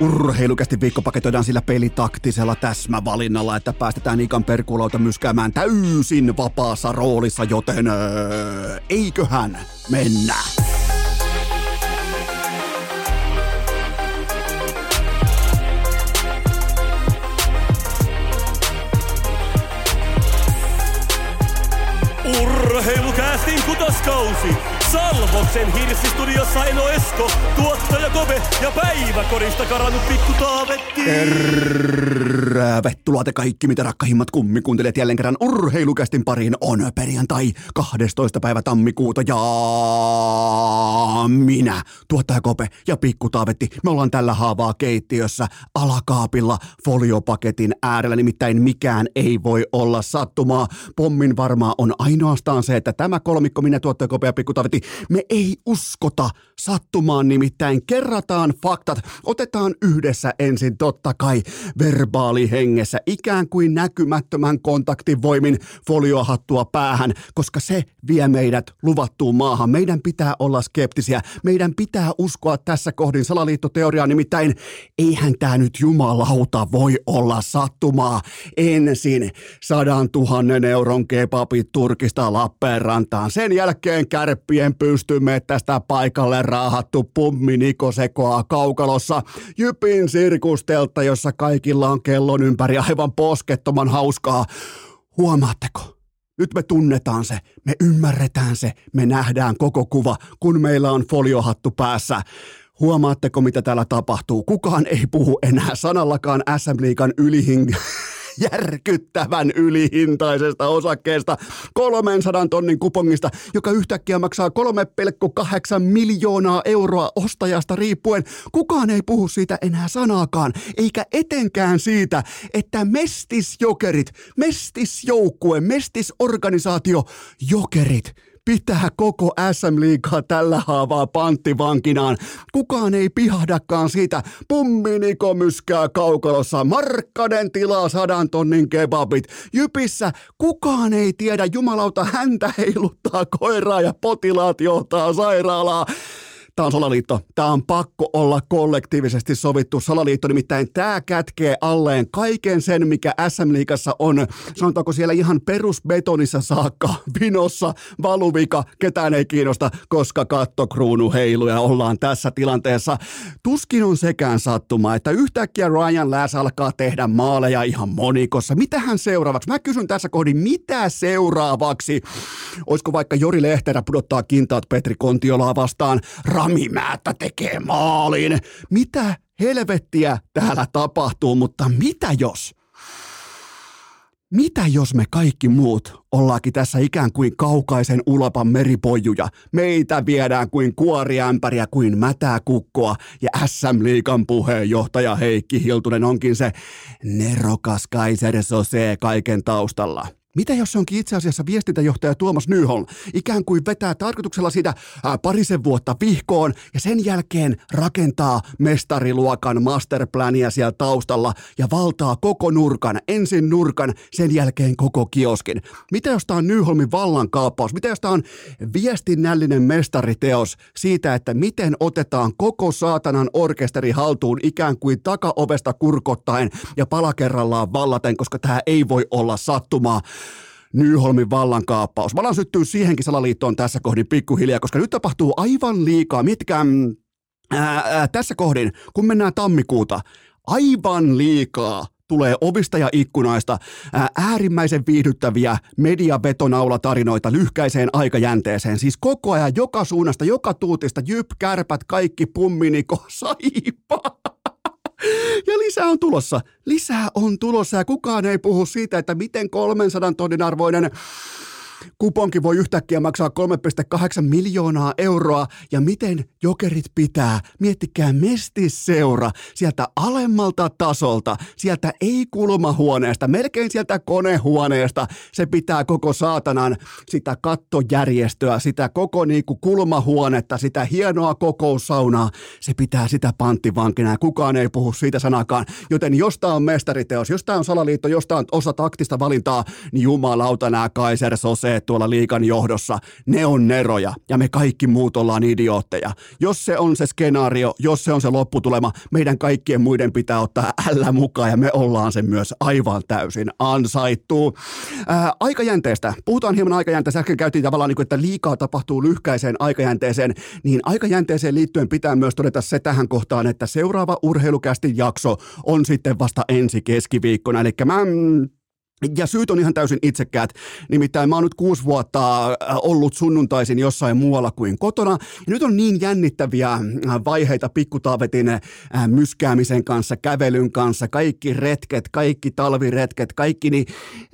Urheilukästi viikko paketoidaan sillä pelitaktisella täsmävalinnalla, että päästetään Ikan perkulauta myskäämään täysin vapaassa roolissa, joten öö, eiköhän mennä. Urheilukästin kutoskausi Salvoksen hirsistudiossa Eno Esko, tuottaja Kove ja päiväkorista karannut pikku Taavetti. Tervetuloa te kaikki, mitä rakkahimmat kummikuuntelijat jälleen kerran urheilukästin pariin on perjantai 12. päivä tammikuuta ja minä, tuottaja Kope ja pikku Taavetti, me ollaan tällä haavaa keittiössä alakaapilla foliopaketin äärellä, nimittäin mikään ei voi olla sattumaa. Pommin varmaa on ainoastaan se, että tämä kolmikko, minä tuottaja Kope ja pikku Taavetti, me ei uskota sattumaan, nimittäin kerrataan faktat. Otetaan yhdessä ensin totta kai verbaalihengessä, ikään kuin näkymättömän kontaktin voimin foliohattua päähän, koska se vie meidät luvattuun maahan. Meidän pitää olla skeptisiä. Meidän pitää uskoa tässä kohdin salaliittoteoriaa, nimittäin eihän tämä nyt jumalauta voi olla sattumaa. Ensin sadan tuhannen euron kebabit Turkista Lappeenrantaan. Sen jälkeen kärppien miten pystymme tästä paikalle raahattu pummi Niko sekoaa kaukalossa. Jypin sirkustelta, jossa kaikilla on kellon ympäri aivan poskettoman hauskaa. Huomaatteko? Nyt me tunnetaan se, me ymmärretään se, me nähdään koko kuva, kun meillä on foliohattu päässä. Huomaatteko, mitä täällä tapahtuu? Kukaan ei puhu enää sanallakaan SM Liigan ylihing järkyttävän ylihintaisesta osakkeesta 300 tonnin kupongista, joka yhtäkkiä maksaa 3,8 miljoonaa euroa ostajasta riippuen. Kukaan ei puhu siitä enää sanaakaan, eikä etenkään siitä, että mestisjokerit, mestisjoukkue, mestisorganisaatio, jokerit – pitää koko SM-liigaa tällä haavaa panttivankinaan. Kukaan ei pihahdakaan siitä. Pumminiko myskää kaukalossa. Markkanen tilaa sadan tonnin kebabit. Jypissä kukaan ei tiedä. Jumalauta häntä heiluttaa koiraa ja potilaat johtaa sairaalaa. Tämä on salaliitto. Tämä on pakko olla kollektiivisesti sovittu salaliitto, nimittäin tämä kätkee alleen kaiken sen, mikä SM-liigassa on, sanotaanko siellä ihan perusbetonissa saakka, vinossa, valuvika, ketään ei kiinnosta, koska kattokruunu heiluu ja ollaan tässä tilanteessa. Tuskin on sekään sattuma, että yhtäkkiä Ryan Lass alkaa tehdä maaleja ihan monikossa. Mitähän seuraavaksi? Mä kysyn tässä kohdin, mitä seuraavaksi? Olisiko vaikka Jori Lehterä pudottaa kintaat Petri Kontiolaa vastaan? Sami Määttä tekee maalin. Mitä helvettiä täällä tapahtuu, mutta mitä jos? Mitä jos me kaikki muut ollaankin tässä ikään kuin kaukaisen ulapan meripojuja? Meitä viedään kuin kuoriämpäriä, kuin mätää kukkoa ja SM Liikan puheenjohtaja Heikki Hiltunen onkin se nerokas Kaiser Sose kaiken taustalla. Mitä jos se onkin itse asiassa viestintäjohtaja Tuomas Nyholm ikään kuin vetää tarkoituksella sitä ää, parisen vuotta vihkoon ja sen jälkeen rakentaa mestariluokan masterplania siellä taustalla ja valtaa koko nurkan, ensin nurkan, sen jälkeen koko kioskin. Mitä jos tämä on Nyholmin vallankaappaus? Mitä jos tämä on viestinnällinen mestariteos siitä, että miten otetaan koko saatanan orkesteri haltuun ikään kuin takaovesta kurkottaen ja palakerrallaan vallaten, koska tämä ei voi olla sattumaa. Nyholmin vallankaappaus. Valan syttyy siihenkin salaliittoon tässä kohdin pikkuhiljaa, koska nyt tapahtuu aivan liikaa. Mitkää ää, ää, tässä kohdin, kun mennään tammikuuta, aivan liikaa tulee ovista ja ikkunaista ää, äärimmäisen viihdyttäviä mediabetonaulatarinoita lyhkäiseen aikajänteeseen. Siis koko ajan, joka suunnasta, joka tuutista, jyp, kärpät, kaikki, pumminiko, saipa. Ja lisää on tulossa. Lisää on tulossa ja kukaan ei puhu siitä, että miten 300 tonnin arvoinen Kuponki voi yhtäkkiä maksaa 3,8 miljoonaa euroa. Ja miten jokerit pitää, miettikää mestisseura sieltä alemmalta tasolta, sieltä ei kulmahuoneesta, melkein sieltä konehuoneesta, se pitää koko saatanan sitä kattojärjestöä, sitä koko niinku kulmahuonetta, sitä hienoa kokoussaunaa, se pitää sitä panttivankina ja kukaan ei puhu siitä sanakaan, joten jos tämä on mestariteos, jos tämä on salaliitto, jos tämä on osa taktista valintaa, niin jumalauta nämä Kaiser Sose katseet tuolla liikan johdossa, ne on neroja ja me kaikki muut ollaan idiootteja. Jos se on se skenaario, jos se on se lopputulema, meidän kaikkien muiden pitää ottaa ällä mukaan ja me ollaan sen myös aivan täysin ansaittu. Ää, aikajänteestä. Puhutaan hieman aikajänteestä. Äsken käytiin tavallaan, niin kuin, että liikaa tapahtuu lyhkäiseen aikajänteeseen, niin aikajänteeseen liittyen pitää myös todeta se tähän kohtaan, että seuraava urheilukästi jakso on sitten vasta ensi keskiviikkona. Eli mä mm, ja syyt on ihan täysin itsekkäät. Nimittäin mä oon nyt kuusi vuotta äh, ollut sunnuntaisin jossain muualla kuin kotona. Ja nyt on niin jännittäviä äh, vaiheita pikkutaavetin äh, myskäämisen kanssa, kävelyn kanssa, kaikki retket, kaikki talviretket, kaikki. Niin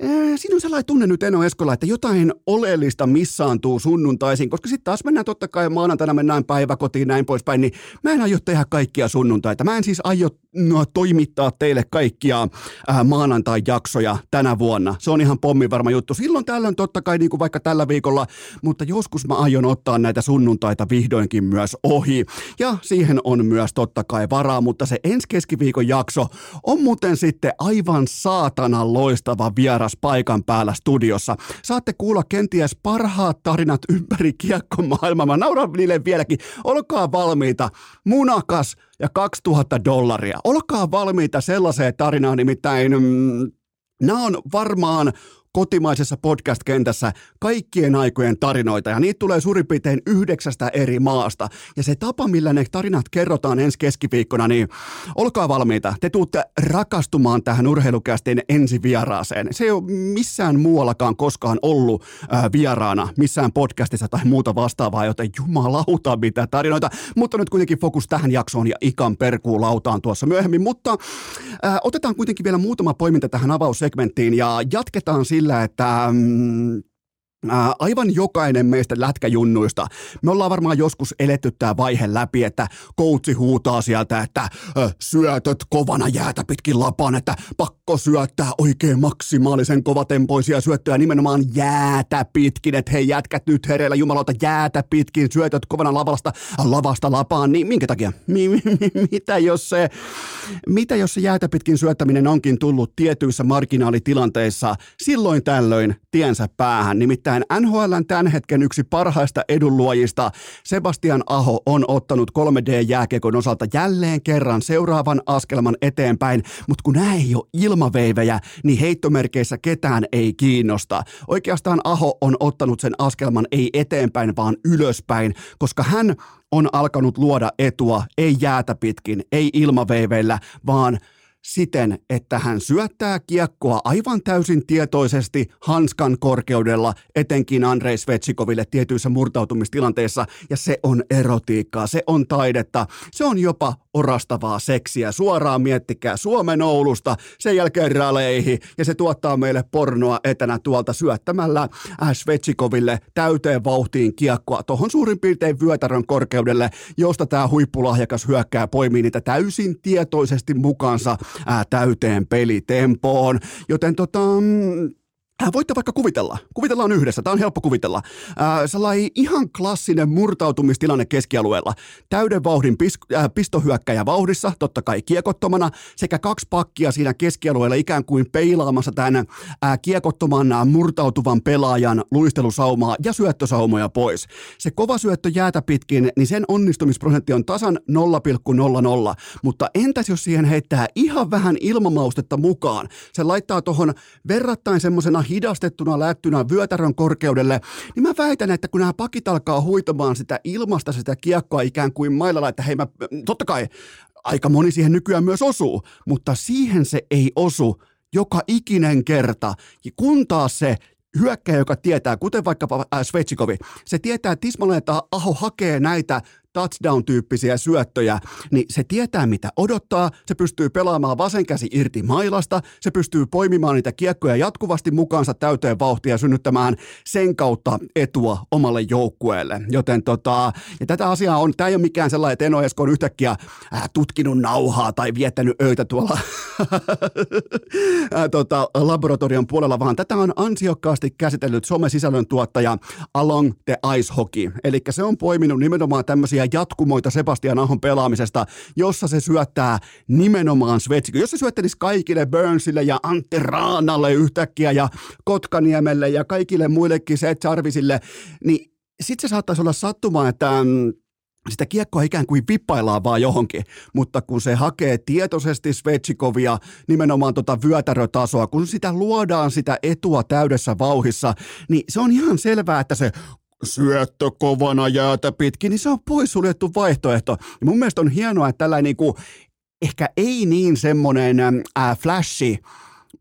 äh, siinä on sellainen tunne nyt Eno Eskola, että jotain oleellista missaantuu sunnuntaisin, koska sitten taas mennään totta kai maanantaina mennään päiväkotiin näin poispäin, niin mä en aio tehdä kaikkia sunnuntaita. Mä en siis aio no, toimittaa teille kaikkia äh, maanantai-jaksoja tänä vuonna. Se on ihan pommi varma juttu. Silloin tällöin totta kai niin kuin vaikka tällä viikolla, mutta joskus mä aion ottaa näitä sunnuntaita vihdoinkin myös ohi. Ja siihen on myös totta kai varaa, mutta se ensi keskiviikon jakso on muuten sitten aivan saatana loistava vieras paikan päällä studiossa. Saatte kuulla kenties parhaat tarinat ympäri kiekkomaailmaa. Mä nauran niille vieläkin. Olkaa valmiita. Munakas ja 2000 dollaria. Olkaa valmiita sellaiseen tarinaan, nimittäin mm, nämä on varmaan kotimaisessa podcast-kentässä kaikkien aikojen tarinoita, ja niitä tulee suurin piirtein yhdeksästä eri maasta. Ja se tapa, millä ne tarinat kerrotaan ensi keskiviikkona, niin olkaa valmiita. Te tuutte rakastumaan tähän urheilukästiin ensi vieraaseen. Se ei ole missään muuallakaan koskaan ollut ää, vieraana, missään podcastissa tai muuta vastaavaa, joten jumalauta mitä tarinoita. Mutta nyt kuitenkin fokus tähän jaksoon ja ikan perkuun lautaan tuossa myöhemmin. Mutta ää, otetaan kuitenkin vielä muutama poiminta tähän avaussegmenttiin ja jatketaan sillä, sillä, että mm, aivan jokainen meistä lätkäjunnuista, me ollaan varmaan joskus eletty tämä vaihe läpi, että koutsi huutaa sieltä, että syötöt kovana jäätä pitkin lapaan, että pakko syöttää oikein maksimaalisen kovatempoisia syöttöjä nimenomaan jäätä pitkin, että hei jätkät nyt hereillä jumalauta jäätä pitkin, syötöt kovana lavasta, lavasta lapaan, niin minkä takia? mitä jos se, mitä jos se jäätä pitkin syöttäminen onkin tullut tietyissä marginaalitilanteissa silloin tällöin tiensä päähän, nimittäin NHLn tämän hetken yksi parhaista edunluojista, Sebastian Aho, on ottanut 3D-jääkiekon osalta jälleen kerran seuraavan askelman eteenpäin, mutta kun nämä ei ole ilmaveivejä, niin heittomerkeissä ketään ei kiinnosta. Oikeastaan Aho on ottanut sen askelman ei eteenpäin, vaan ylöspäin, koska hän on alkanut luoda etua, ei jäätä pitkin, ei ilmaveiveillä, vaan – siten, että hän syöttää kiekkoa aivan täysin tietoisesti hanskan korkeudella, etenkin Andrei Svetsikoville tietyissä murtautumistilanteissa, ja se on erotiikkaa, se on taidetta, se on jopa orastavaa seksiä. Suoraan miettikää Suomen Oulusta, sen jälkeen raleihin, ja se tuottaa meille pornoa etänä tuolta syöttämällä äh, Svetsikoville täyteen vauhtiin kiekkoa tuohon suurin piirtein vyötärön korkeudelle, josta tämä huippulahjakas hyökkää poimii niitä täysin tietoisesti mukaansa ää, täyteen pelitempoon. Joten tota, mm, voitte vaikka kuvitella. Kuvitellaan yhdessä. Tämä on helppo kuvitella. Äh, sellainen ihan klassinen murtautumistilanne keskialueella. Täyden vauhdin pis, äh, pistohyökkäjä vauhdissa, totta kai kiekottomana, sekä kaksi pakkia siinä keskialueella ikään kuin peilaamassa tämän äh, kiekottoman äh, murtautuvan pelaajan luistelusaumaa ja syöttösaumoja pois. Se kova syöttö jäätä pitkin, niin sen onnistumisprosentti on tasan 0,00, mutta entäs jos siihen heittää ihan vähän ilmamaustetta mukaan? Se laittaa tuohon verrattain semmoisena hidastettuna lättynä vyötärön korkeudelle, niin mä väitän, että kun nämä pakit alkaa huitamaan sitä ilmasta, sitä kiekkoa ikään kuin mailalla, että hei mä, totta kai aika moni siihen nykyään myös osuu, mutta siihen se ei osu joka ikinen kerta. Ja kun taas se hyökkäjä, joka tietää, kuten vaikkapa Sveitsikovi, se tietää tismalleen, että Aho hakee näitä touchdown-tyyppisiä syöttöjä, niin se tietää mitä odottaa, se pystyy pelaamaan vasen käsi irti mailasta, se pystyy poimimaan niitä kiekkoja jatkuvasti mukaansa täyteen vauhtia ja synnyttämään sen kautta etua omalle joukkueelle. Joten tota, ja tätä asiaa on, tämä ei ole mikään sellainen, että Eno Esko on yhtäkkiä äh, tutkinut nauhaa tai viettänyt öitä tuolla äh, tota, laboratorion puolella, vaan tätä on ansiokkaasti käsitellyt somesisällön tuottaja Along the Ice Hockey. Eli se on poiminut nimenomaan tämmöisiä sellaisia jatkumoita Sebastian Ahon pelaamisesta, jossa se syöttää nimenomaan Svetsikö. Jos se syöttelisi kaikille Burnsille ja Antti Raanalle yhtäkkiä ja Kotkaniemelle ja kaikille muillekin Seth Jarvisille, niin sitten se saattaisi olla sattumaa, että mm, sitä kiekkoa ikään kuin vippaillaan vaan johonkin, mutta kun se hakee tietoisesti Svetsikovia, nimenomaan tota vyötärötasoa, kun sitä luodaan sitä etua täydessä vauhissa, niin se on ihan selvää, että se syöttö kovana jäätä pitkin, niin se on poissuljettu vaihtoehto. Ja mun mielestä on hienoa, että tällainen niin kuin, ehkä ei niin semmoinen äh, flashi,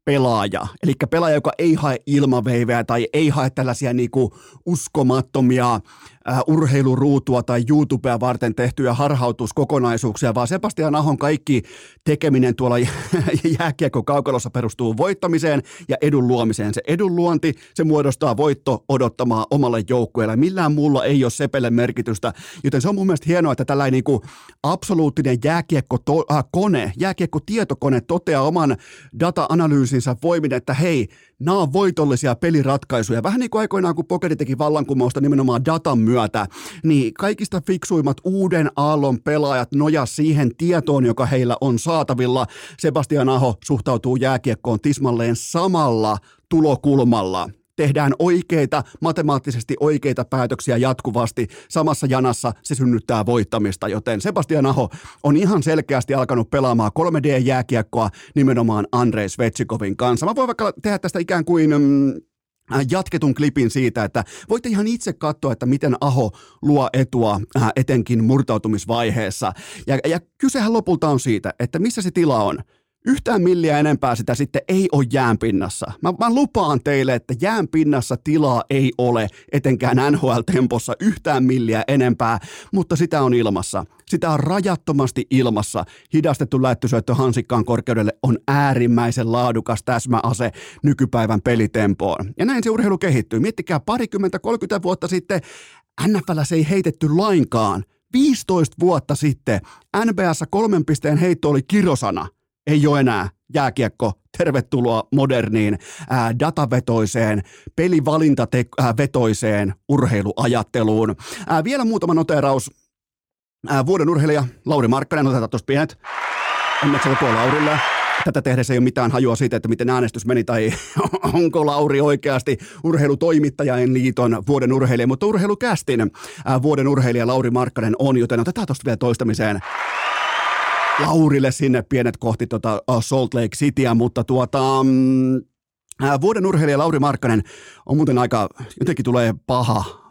pelaaja, eli pelaaja, joka ei hae ilmaveivejä tai ei hae tällaisia niinku uskomattomia äh, urheiluruutua tai YouTubea varten tehtyjä harhautuskokonaisuuksia, vaan Sebastian Ahon kaikki tekeminen tuolla jääkiekko kaukalossa perustuu voittamiseen ja edun luomiseen. Se edun luonti, se muodostaa voitto odottamaa omalle joukkueelle. Millään muulla ei ole sepelle merkitystä, joten se on mun mielestä hienoa, että tällainen niin absoluuttinen jääkiekko to, äh, kone, jääkiekko tietokone toteaa oman data-analyysinsä voimin, että hei, nämä on voitollisia peliratkaisuja. Vähän niin kuin aikoinaan, kun Pokeri teki vallankumousta nimenomaan datan myötä, niin kaikista fiksuimmat uuden aallon pelaajat noja siihen tietoon, joka heillä on saatavilla. Sebastian Aho suhtautuu jääkiekkoon tismalleen samalla tulokulmalla tehdään oikeita, matemaattisesti oikeita päätöksiä jatkuvasti. Samassa janassa se synnyttää voittamista, joten Sebastian Aho on ihan selkeästi alkanut pelaamaan 3D-jääkiekkoa nimenomaan Andrei Svetsikovin kanssa. Mä voin vaikka tehdä tästä ikään kuin mm, jatketun klipin siitä, että voitte ihan itse katsoa, että miten Aho luo etua äh, etenkin murtautumisvaiheessa. Ja, ja kysehän lopulta on siitä, että missä se tila on. Yhtään milliä enempää sitä sitten ei ole jäänpinnassa. Mä, mä lupaan teille, että jäänpinnassa tilaa ei ole, etenkään NHL-tempossa yhtään milliä enempää, mutta sitä on ilmassa. Sitä on rajattomasti ilmassa. Hidastettu lättysyöttö hansikkaan korkeudelle on äärimmäisen laadukas täsmäase nykypäivän pelitempoon. Ja näin se urheilu kehittyy. Miettikää parikymmentä, 30 vuotta sitten NFL ei heitetty lainkaan. 15 vuotta sitten NBAssa kolmen pisteen heitto oli kirosana – ei ole enää jääkiekko, tervetuloa moderniin, ää, datavetoiseen, pelivalinta-vetoiseen urheiluajatteluun. Ää, vielä muutama noteraus. Ää, vuoden urheilija Lauri Markkanen, otetaan tuosta pienet. Onneksi tuo Laurille. Tätä tehdessä ei ole mitään hajua siitä, että miten äänestys meni tai onko Lauri oikeasti urheilutoimittajain liiton vuoden urheilija, mutta urheilukästin vuoden urheilija Lauri Markkanen on, joten otetaan tuosta vielä toistamiseen. Laurille sinne pienet kohti tota Salt Lake Cityä, mutta tuota, mm, vuoden urheilija Lauri Markkanen on muuten aika, jotenkin tulee paha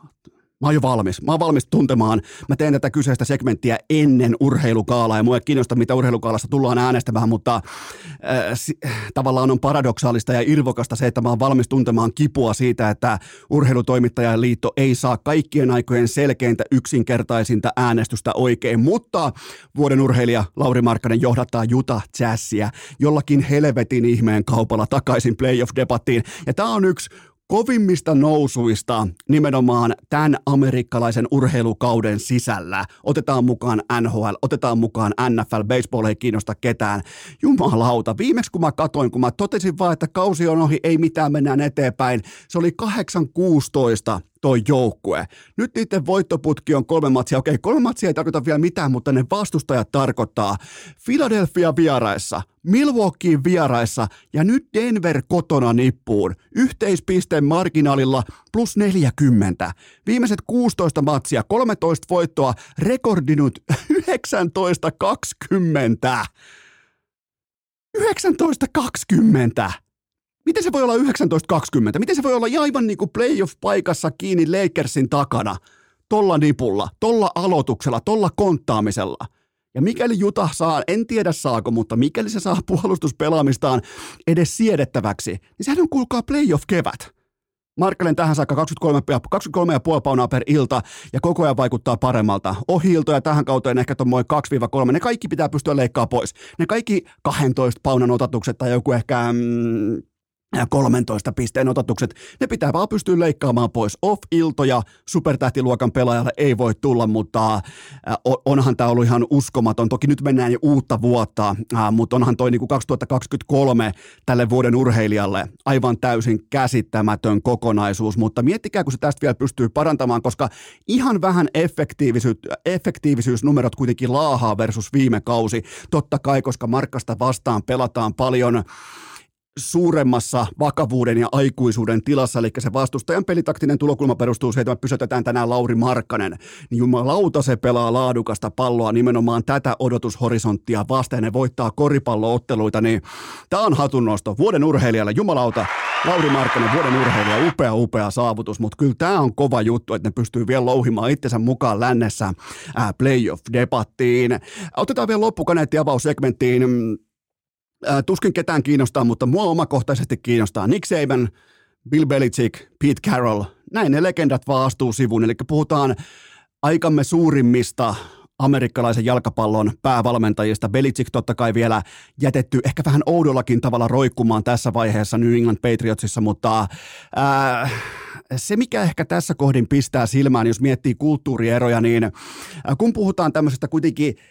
Mä oon jo valmis. Mä oon valmis tuntemaan. Mä teen tätä kyseistä segmenttiä ennen urheilukaalaa ja mua ei kiinnosta, mitä urheilukaalassa tullaan äänestämään, mutta äh, tavallaan on paradoksaalista ja irvokasta se, että mä oon valmis tuntemaan kipua siitä, että urheilutoimittajan liitto ei saa kaikkien aikojen selkeintä yksinkertaisinta äänestystä oikein, mutta vuoden urheilija Lauri Markkanen johdattaa Juta Jazzia jollakin helvetin ihmeen kaupalla takaisin playoff-debattiin. Ja tää on yksi kovimmista nousuista nimenomaan tämän amerikkalaisen urheilukauden sisällä. Otetaan mukaan NHL, otetaan mukaan NFL, baseball ei kiinnosta ketään. Jumalauta, viimeksi kun mä katoin, kun mä totesin vaan, että kausi on ohi, ei mitään, mennään eteenpäin. Se oli 8-16 toi joukkue. Nyt niiden voittoputki on kolme matsia. Okei, kolme matsia ei tarkoita vielä mitään, mutta ne vastustajat tarkoittaa. Philadelphia vieraissa, Milwaukee vieraissa ja nyt Denver kotona nippuun. Yhteispisteen marginaalilla plus 40. Viimeiset 16 matsia, 13 voittoa, rekordinut 19-20. 19-20! Miten se voi olla 19-20? Miten se voi olla aivan niin kuin playoff-paikassa kiinni Lakersin takana? Tolla nipulla, tolla aloituksella, tolla konttaamisella. Ja mikäli Juta saa, en tiedä saako, mutta mikäli se saa puolustuspelaamistaan edes siedettäväksi, niin sehän on kuulkaa playoff-kevät. Markkelen tähän saakka 23, 23,5 paunaa per ilta ja koko ajan vaikuttaa paremmalta. Ohiltoja tähän kauteen ehkä tuommoin 2-3. Ne kaikki pitää pystyä leikkaamaan pois. Ne kaikki 12 paunan otatukset tai joku ehkä mm, 13 pisteen ototukset, ne pitää vaan pystyä leikkaamaan pois. Off-iltoja supertähtiluokan pelaajalle ei voi tulla, mutta onhan tämä ollut ihan uskomaton. Toki nyt mennään jo uutta vuotta, mutta onhan toi niinku 2023 tälle vuoden urheilijalle aivan täysin käsittämätön kokonaisuus, mutta miettikää, kun se tästä vielä pystyy parantamaan, koska ihan vähän efektiivisyys, efektiivisyysnumerot kuitenkin laahaa versus viime kausi. Totta kai, koska Markkasta vastaan pelataan paljon suuremmassa vakavuuden ja aikuisuuden tilassa, eli se vastustajan pelitaktinen tulokulma perustuu siihen, että me pysytetään tänään Lauri Markkanen, niin jumalauta se pelaa laadukasta palloa nimenomaan tätä odotushorisonttia vastaan, ja ne voittaa koripallootteluita, niin tämä on hatunnosto vuoden urheilijalle, jumalauta, Lauri Markkanen, vuoden urheilija, upea, upea saavutus, mutta kyllä tämä on kova juttu, että ne pystyy vielä louhimaan itsensä mukaan lännessä playoff-debattiin. Otetaan vielä loppukaneetti avaussegmenttiin Äh, tuskin ketään kiinnostaa, mutta mua omakohtaisesti kiinnostaa Nick Saban, Bill Belichick, Pete Carroll. Näin ne legendat vaan astuu sivuun. Eli puhutaan aikamme suurimmista amerikkalaisen jalkapallon päävalmentajista. Belichick totta kai vielä jätetty ehkä vähän oudollakin tavalla roikkumaan tässä vaiheessa New England Patriotsissa, mutta ää, äh, se mikä ehkä tässä kohdin pistää silmään, jos miettii kulttuurieroja, niin äh, kun puhutaan tämmöisestä kuitenkin –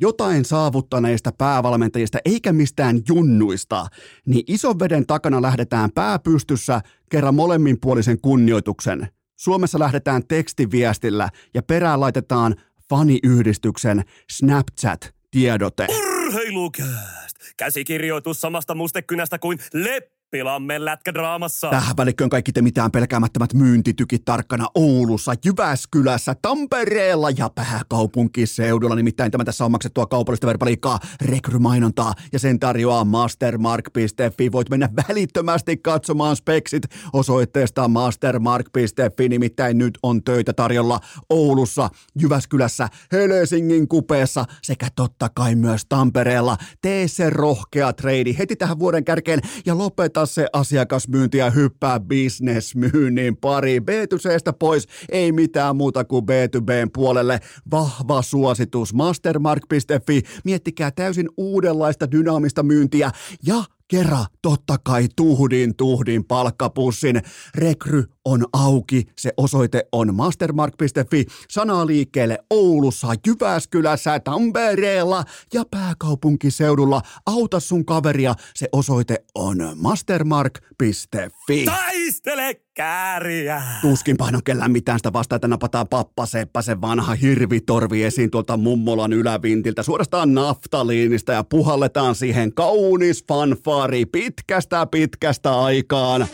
jotain saavuttaneista päävalmentajista eikä mistään junnuista, niin ison veden takana lähdetään pääpystyssä kerran molemminpuolisen kunnioituksen. Suomessa lähdetään tekstiviestillä ja perään laitetaan faniyhdistyksen Snapchat-tiedote. Urheilukääst! Käsikirjoitus samasta mustekynästä kuin Lepp Pilamme lätkädraamassa. Tähän välikköön kaikki te mitään pelkäämättömät myyntitykit tarkkana Oulussa, Jyväskylässä, Tampereella ja pääkaupunkiseudulla. Nimittäin tämä tässä on maksettua kaupallista verbaliikkaa, rekrymainontaa ja sen tarjoaa mastermark.fi. Voit mennä välittömästi katsomaan speksit osoitteesta mastermark.fi. Nimittäin nyt on töitä tarjolla Oulussa, Jyväskylässä, Helsingin kupeessa sekä totta kai myös Tampereella. Tee se rohkea treidi heti tähän vuoden kärkeen ja lopeta lopeta se asiakasmyynti ja hyppää bisnesmyynnin pari. b 2 pois, ei mitään muuta kuin B2Bn puolelle. Vahva suositus mastermark.fi. Miettikää täysin uudenlaista dynaamista myyntiä ja kerran totta kai tuhdin tuhdin palkkapussin. Rekry on auki, se osoite on mastermark.fi, sanaa liikkeelle Oulussa, Jyväskylässä, Tampereella ja pääkaupunkiseudulla. Auta sun kaveria, se osoite on mastermark.fi. Taistele kääriä! Tuskin on kellään mitään sitä vastaan, että napataan pappa Seppä, se vanha hirvitorvi esiin tuolta mummolan ylävintiltä, suorastaan naftaliinista ja puhalletaan siihen kaunis fanfari pitkästä pitkästä aikaan.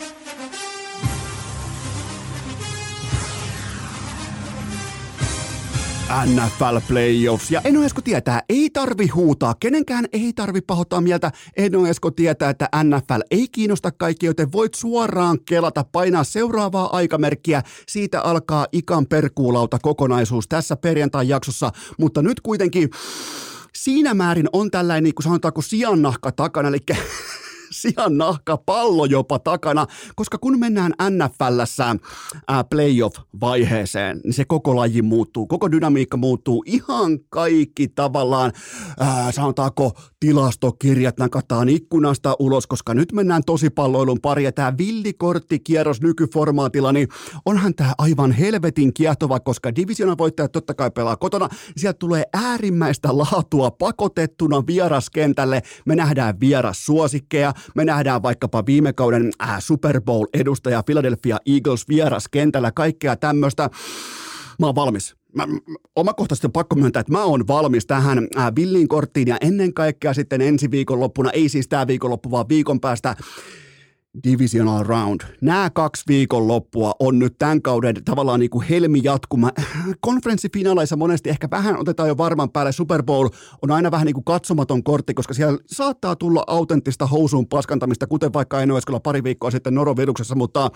NFL Playoffs. Ja Eno Esko tietää, ei tarvi huutaa, kenenkään ei tarvi pahoittaa mieltä. Eno Esko tietää, että NFL ei kiinnosta kaikki, joten voit suoraan kelata, painaa seuraavaa aikamerkkiä. Siitä alkaa ikan perkuulauta kokonaisuus tässä perjantai-jaksossa, mutta nyt kuitenkin siinä määrin on tällainen, niin kuin sanotaanko, sijannahka takana, eli sian nahka pallo jopa takana, koska kun mennään NFLssä ää, playoff-vaiheeseen, niin se koko laji muuttuu, koko dynamiikka muuttuu, ihan kaikki tavallaan, ää, sanotaanko tilastokirjat nakataan ikkunasta ulos, koska nyt mennään tosipalloilun pari ja tämä villikorttikierros nykyformaatilla, niin onhan tämä aivan helvetin kiehtova, koska divisiona voittajat totta kai pelaa kotona, sieltä tulee äärimmäistä laatua pakotettuna vieraskentälle, me nähdään vieras suosikkeja, me nähdään vaikkapa viime kauden äh, Super Bowl-edustaja Philadelphia Eagles vieras kentällä, kaikkea tämmöistä. Mä oon valmis. Mä, omakohtaisesti on pakko myöntää, että mä oon valmis tähän äh, Villin korttiin ja ennen kaikkea sitten ensi viikonloppuna, ei siis tämä viikonloppu, vaan viikon päästä Divisional Round. Nämä kaksi viikonloppua on nyt tämän kauden tavallaan niin kuin helmi jatkuma. Konferenssifinaaleissa monesti ehkä vähän otetaan jo varman päälle. Super Bowl on aina vähän niin kuin katsomaton kortti, koska siellä saattaa tulla autenttista housuun paskantamista, kuten vaikka en pari viikkoa sitten Noroviruksessa, mutta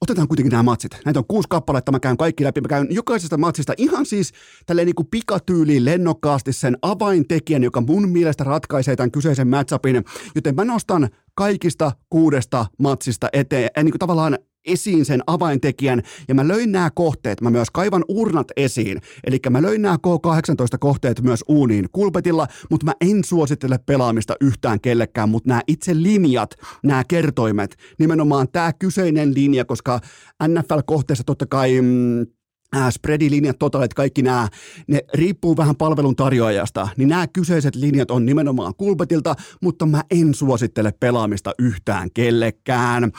otetaan kuitenkin nämä matsit. Näitä on kuusi kappaletta, mä käyn kaikki läpi. Mä käyn jokaisesta matsista ihan siis tälleen niin kuin pikatyyliin lennokkaasti sen avaintekijän, joka mun mielestä ratkaisee tämän kyseisen matchupin. Joten mä nostan kaikista kuudesta matsista eteen, niin kuin tavallaan esiin sen avaintekijän. Ja mä löin nämä kohteet, mä myös kaivan urnat esiin, eli mä löin nämä K18-kohteet myös uuniin kulpetilla, mutta mä en suosittele pelaamista yhtään kellekään, mutta nämä itse linjat, nämä kertoimet, nimenomaan tämä kyseinen linja, koska NFL-kohteessa totta kai mm, spreadilinjat, totalit, kaikki nämä, ne riippuu vähän palvelun tarjoajasta, niin nämä kyseiset linjat on nimenomaan kulpetilta, mutta mä en suosittele pelaamista yhtään kellekään.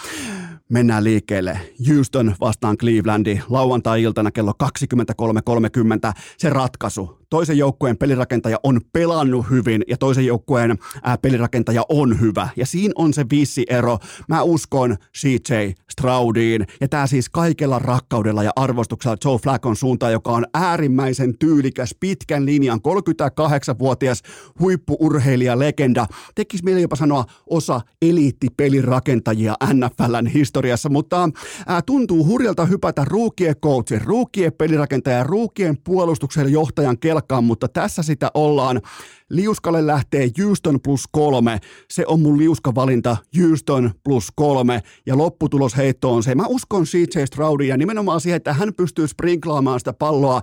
Mennään liikkeelle. Houston vastaan Clevelandi lauantai-iltana kello 23.30. Se ratkaisu. Toisen joukkueen pelirakentaja on pelannut hyvin ja toisen joukkueen ää, pelirakentaja on hyvä. Ja siinä on se vissi ero. Mä uskon CJ Stroudiin ja tämä siis kaikella rakkaudella ja arvostuksella Joe Flackon suuntaan, joka on äärimmäisen tyylikäs, pitkän linjan, 38-vuotias huippuurheilija, legenda. Tekisi mieli jopa sanoa osa eliittipelirakentajia NFLn historiassa, mutta ää, tuntuu hurjalta hypätä ruukien coachin, ruukien pelirakentajan, ruukien puolustuksen johtajan kelkkaan, mutta tässä sitä ollaan. Liuskalle lähtee Houston plus kolme. Se on mun liuskavalinta Houston plus kolme. Ja lopputulos heitto on se. Mä uskon CJ Stroudia nimenomaan siihen, että hän pystyy sprinklaamaan sitä palloa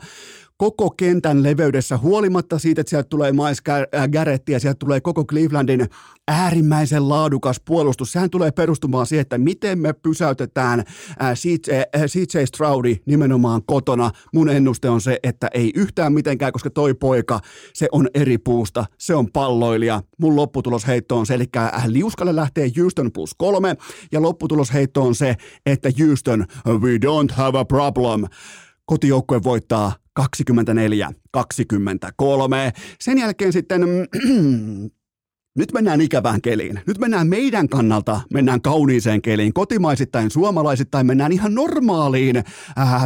koko kentän leveydessä, huolimatta siitä, että sieltä tulee Miles äh, Garrett ja sieltä tulee koko Clevelandin äärimmäisen laadukas puolustus. Sehän tulee perustumaan siihen, että miten me pysäytetään CJ, äh, CJ äh, Stroudi nimenomaan kotona. Mun ennuste on se, että ei yhtään mitenkään, koska toi poika, se on eri puusta, se on palloilija. Mun lopputulosheitto on se, eli liuskalle lähtee Houston plus kolme, ja lopputulosheitto on se, että Houston, we don't have a problem kotijoukkue voittaa 24-23. Sen jälkeen sitten Nyt mennään ikävään keliin. Nyt mennään meidän kannalta, mennään kauniiseen keliin. Kotimaisittain, suomalaisittain mennään ihan normaaliin äh,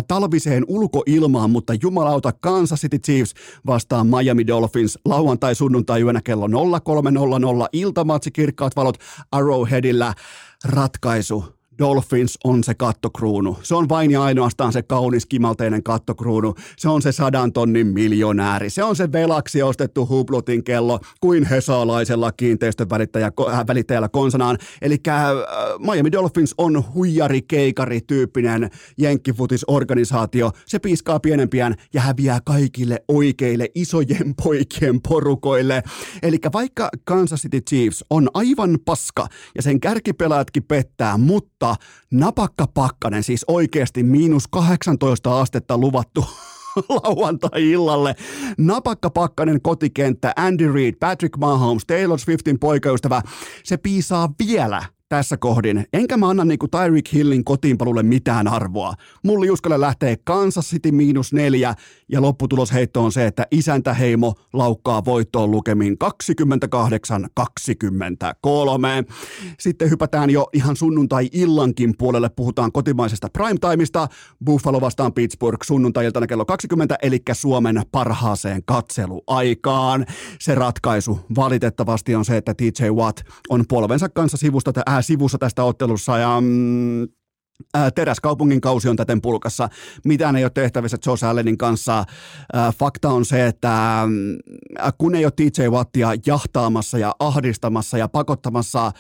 talviseen ulkoilmaan, mutta jumalauta Kansas City Chiefs vastaan Miami Dolphins lauantai sunnuntai yönä kello 03.00 iltamatsi kirkkaat valot Arrowheadillä ratkaisu Dolphins on se kattokruunu. Se on vain ja ainoastaan se kaunis kimalteinen kattokruunu. Se on se sadan tonnin miljonääri. Se on se velaksi ostettu huplutin kello kuin hesalaisella kiinteistövälittäjällä äh, konsanaan. Eli äh, Miami Dolphins on huijari keikari tyyppinen jenkkifutisorganisaatio. Se piiskaa pienempiään ja häviää kaikille oikeille isojen poikien porukoille. Eli vaikka Kansas City Chiefs on aivan paska ja sen kärkipelaatkin pettää, mutta napakka pakkanen, siis oikeasti miinus 18 astetta luvattu lauantai-illalle. Napakka pakkanen kotikenttä, Andy Reid, Patrick Mahomes, Taylor Swiftin poikaystävä, se piisaa vielä tässä kohdin. Enkä mä anna niinku Tyreek Hillin kotiinpalulle mitään arvoa. Mun liuskalle lähtee Kansas City miinus neljä ja lopputulosheitto on se, että isäntäheimo laukkaa voittoon lukemin 28-23. Sitten hypätään jo ihan sunnuntai-illankin puolelle, puhutaan kotimaisesta primetimeista. Buffalo vastaan Pittsburgh sunnuntai-iltana kello 20, eli Suomen parhaaseen katseluaikaan. Se ratkaisu valitettavasti on se, että TJ Watt on polvensa kanssa sivusta, äh, sivussa tästä ottelussa ja mm, Teräskaupungin kausi on täten pulkassa. Mitään ei ole tehtävissä Josh Allenin kanssa. Fakta on se, että mm, kun ei ole TJ Wattia jahtaamassa ja ahdistamassa ja pakottamassa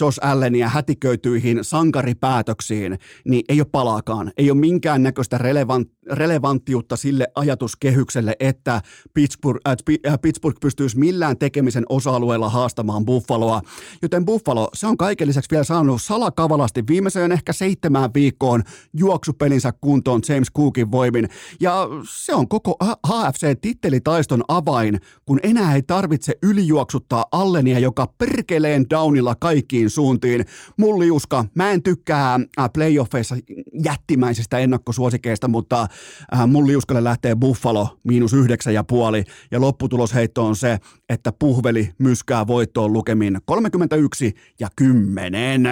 Josh Allenia hätiköityihin sankaripäätöksiin, niin ei ole palaakaan. Ei ole minkäännäköistä relevant, relevanttiutta sille ajatuskehykselle, että Pittsburgh, äh, Pittsburgh pystyisi millään tekemisen osa-alueella haastamaan Buffaloa. Joten Buffalo, se on kaiken lisäksi vielä saanut salakavalasti viimeiseen ehkä seitsemään viikkoon juoksupelinsä kuntoon James Cookin voimin. Ja se on koko HFC-tittelitaiston avain, kun enää ei tarvitse ylijuoksuttaa Allenia, joka perkeleen downilla kaikkiin suuntiin. Mulliuska, mä en tykkää äh, playoffeissa jättimäisistä ennakkosuosikeista, mutta äh, mun liuskalle lähtee Buffalo miinus yhdeksän ja puoli ja lopputulosheitto on se, että puhveli myskää voittoon lukemin 31 ja 10.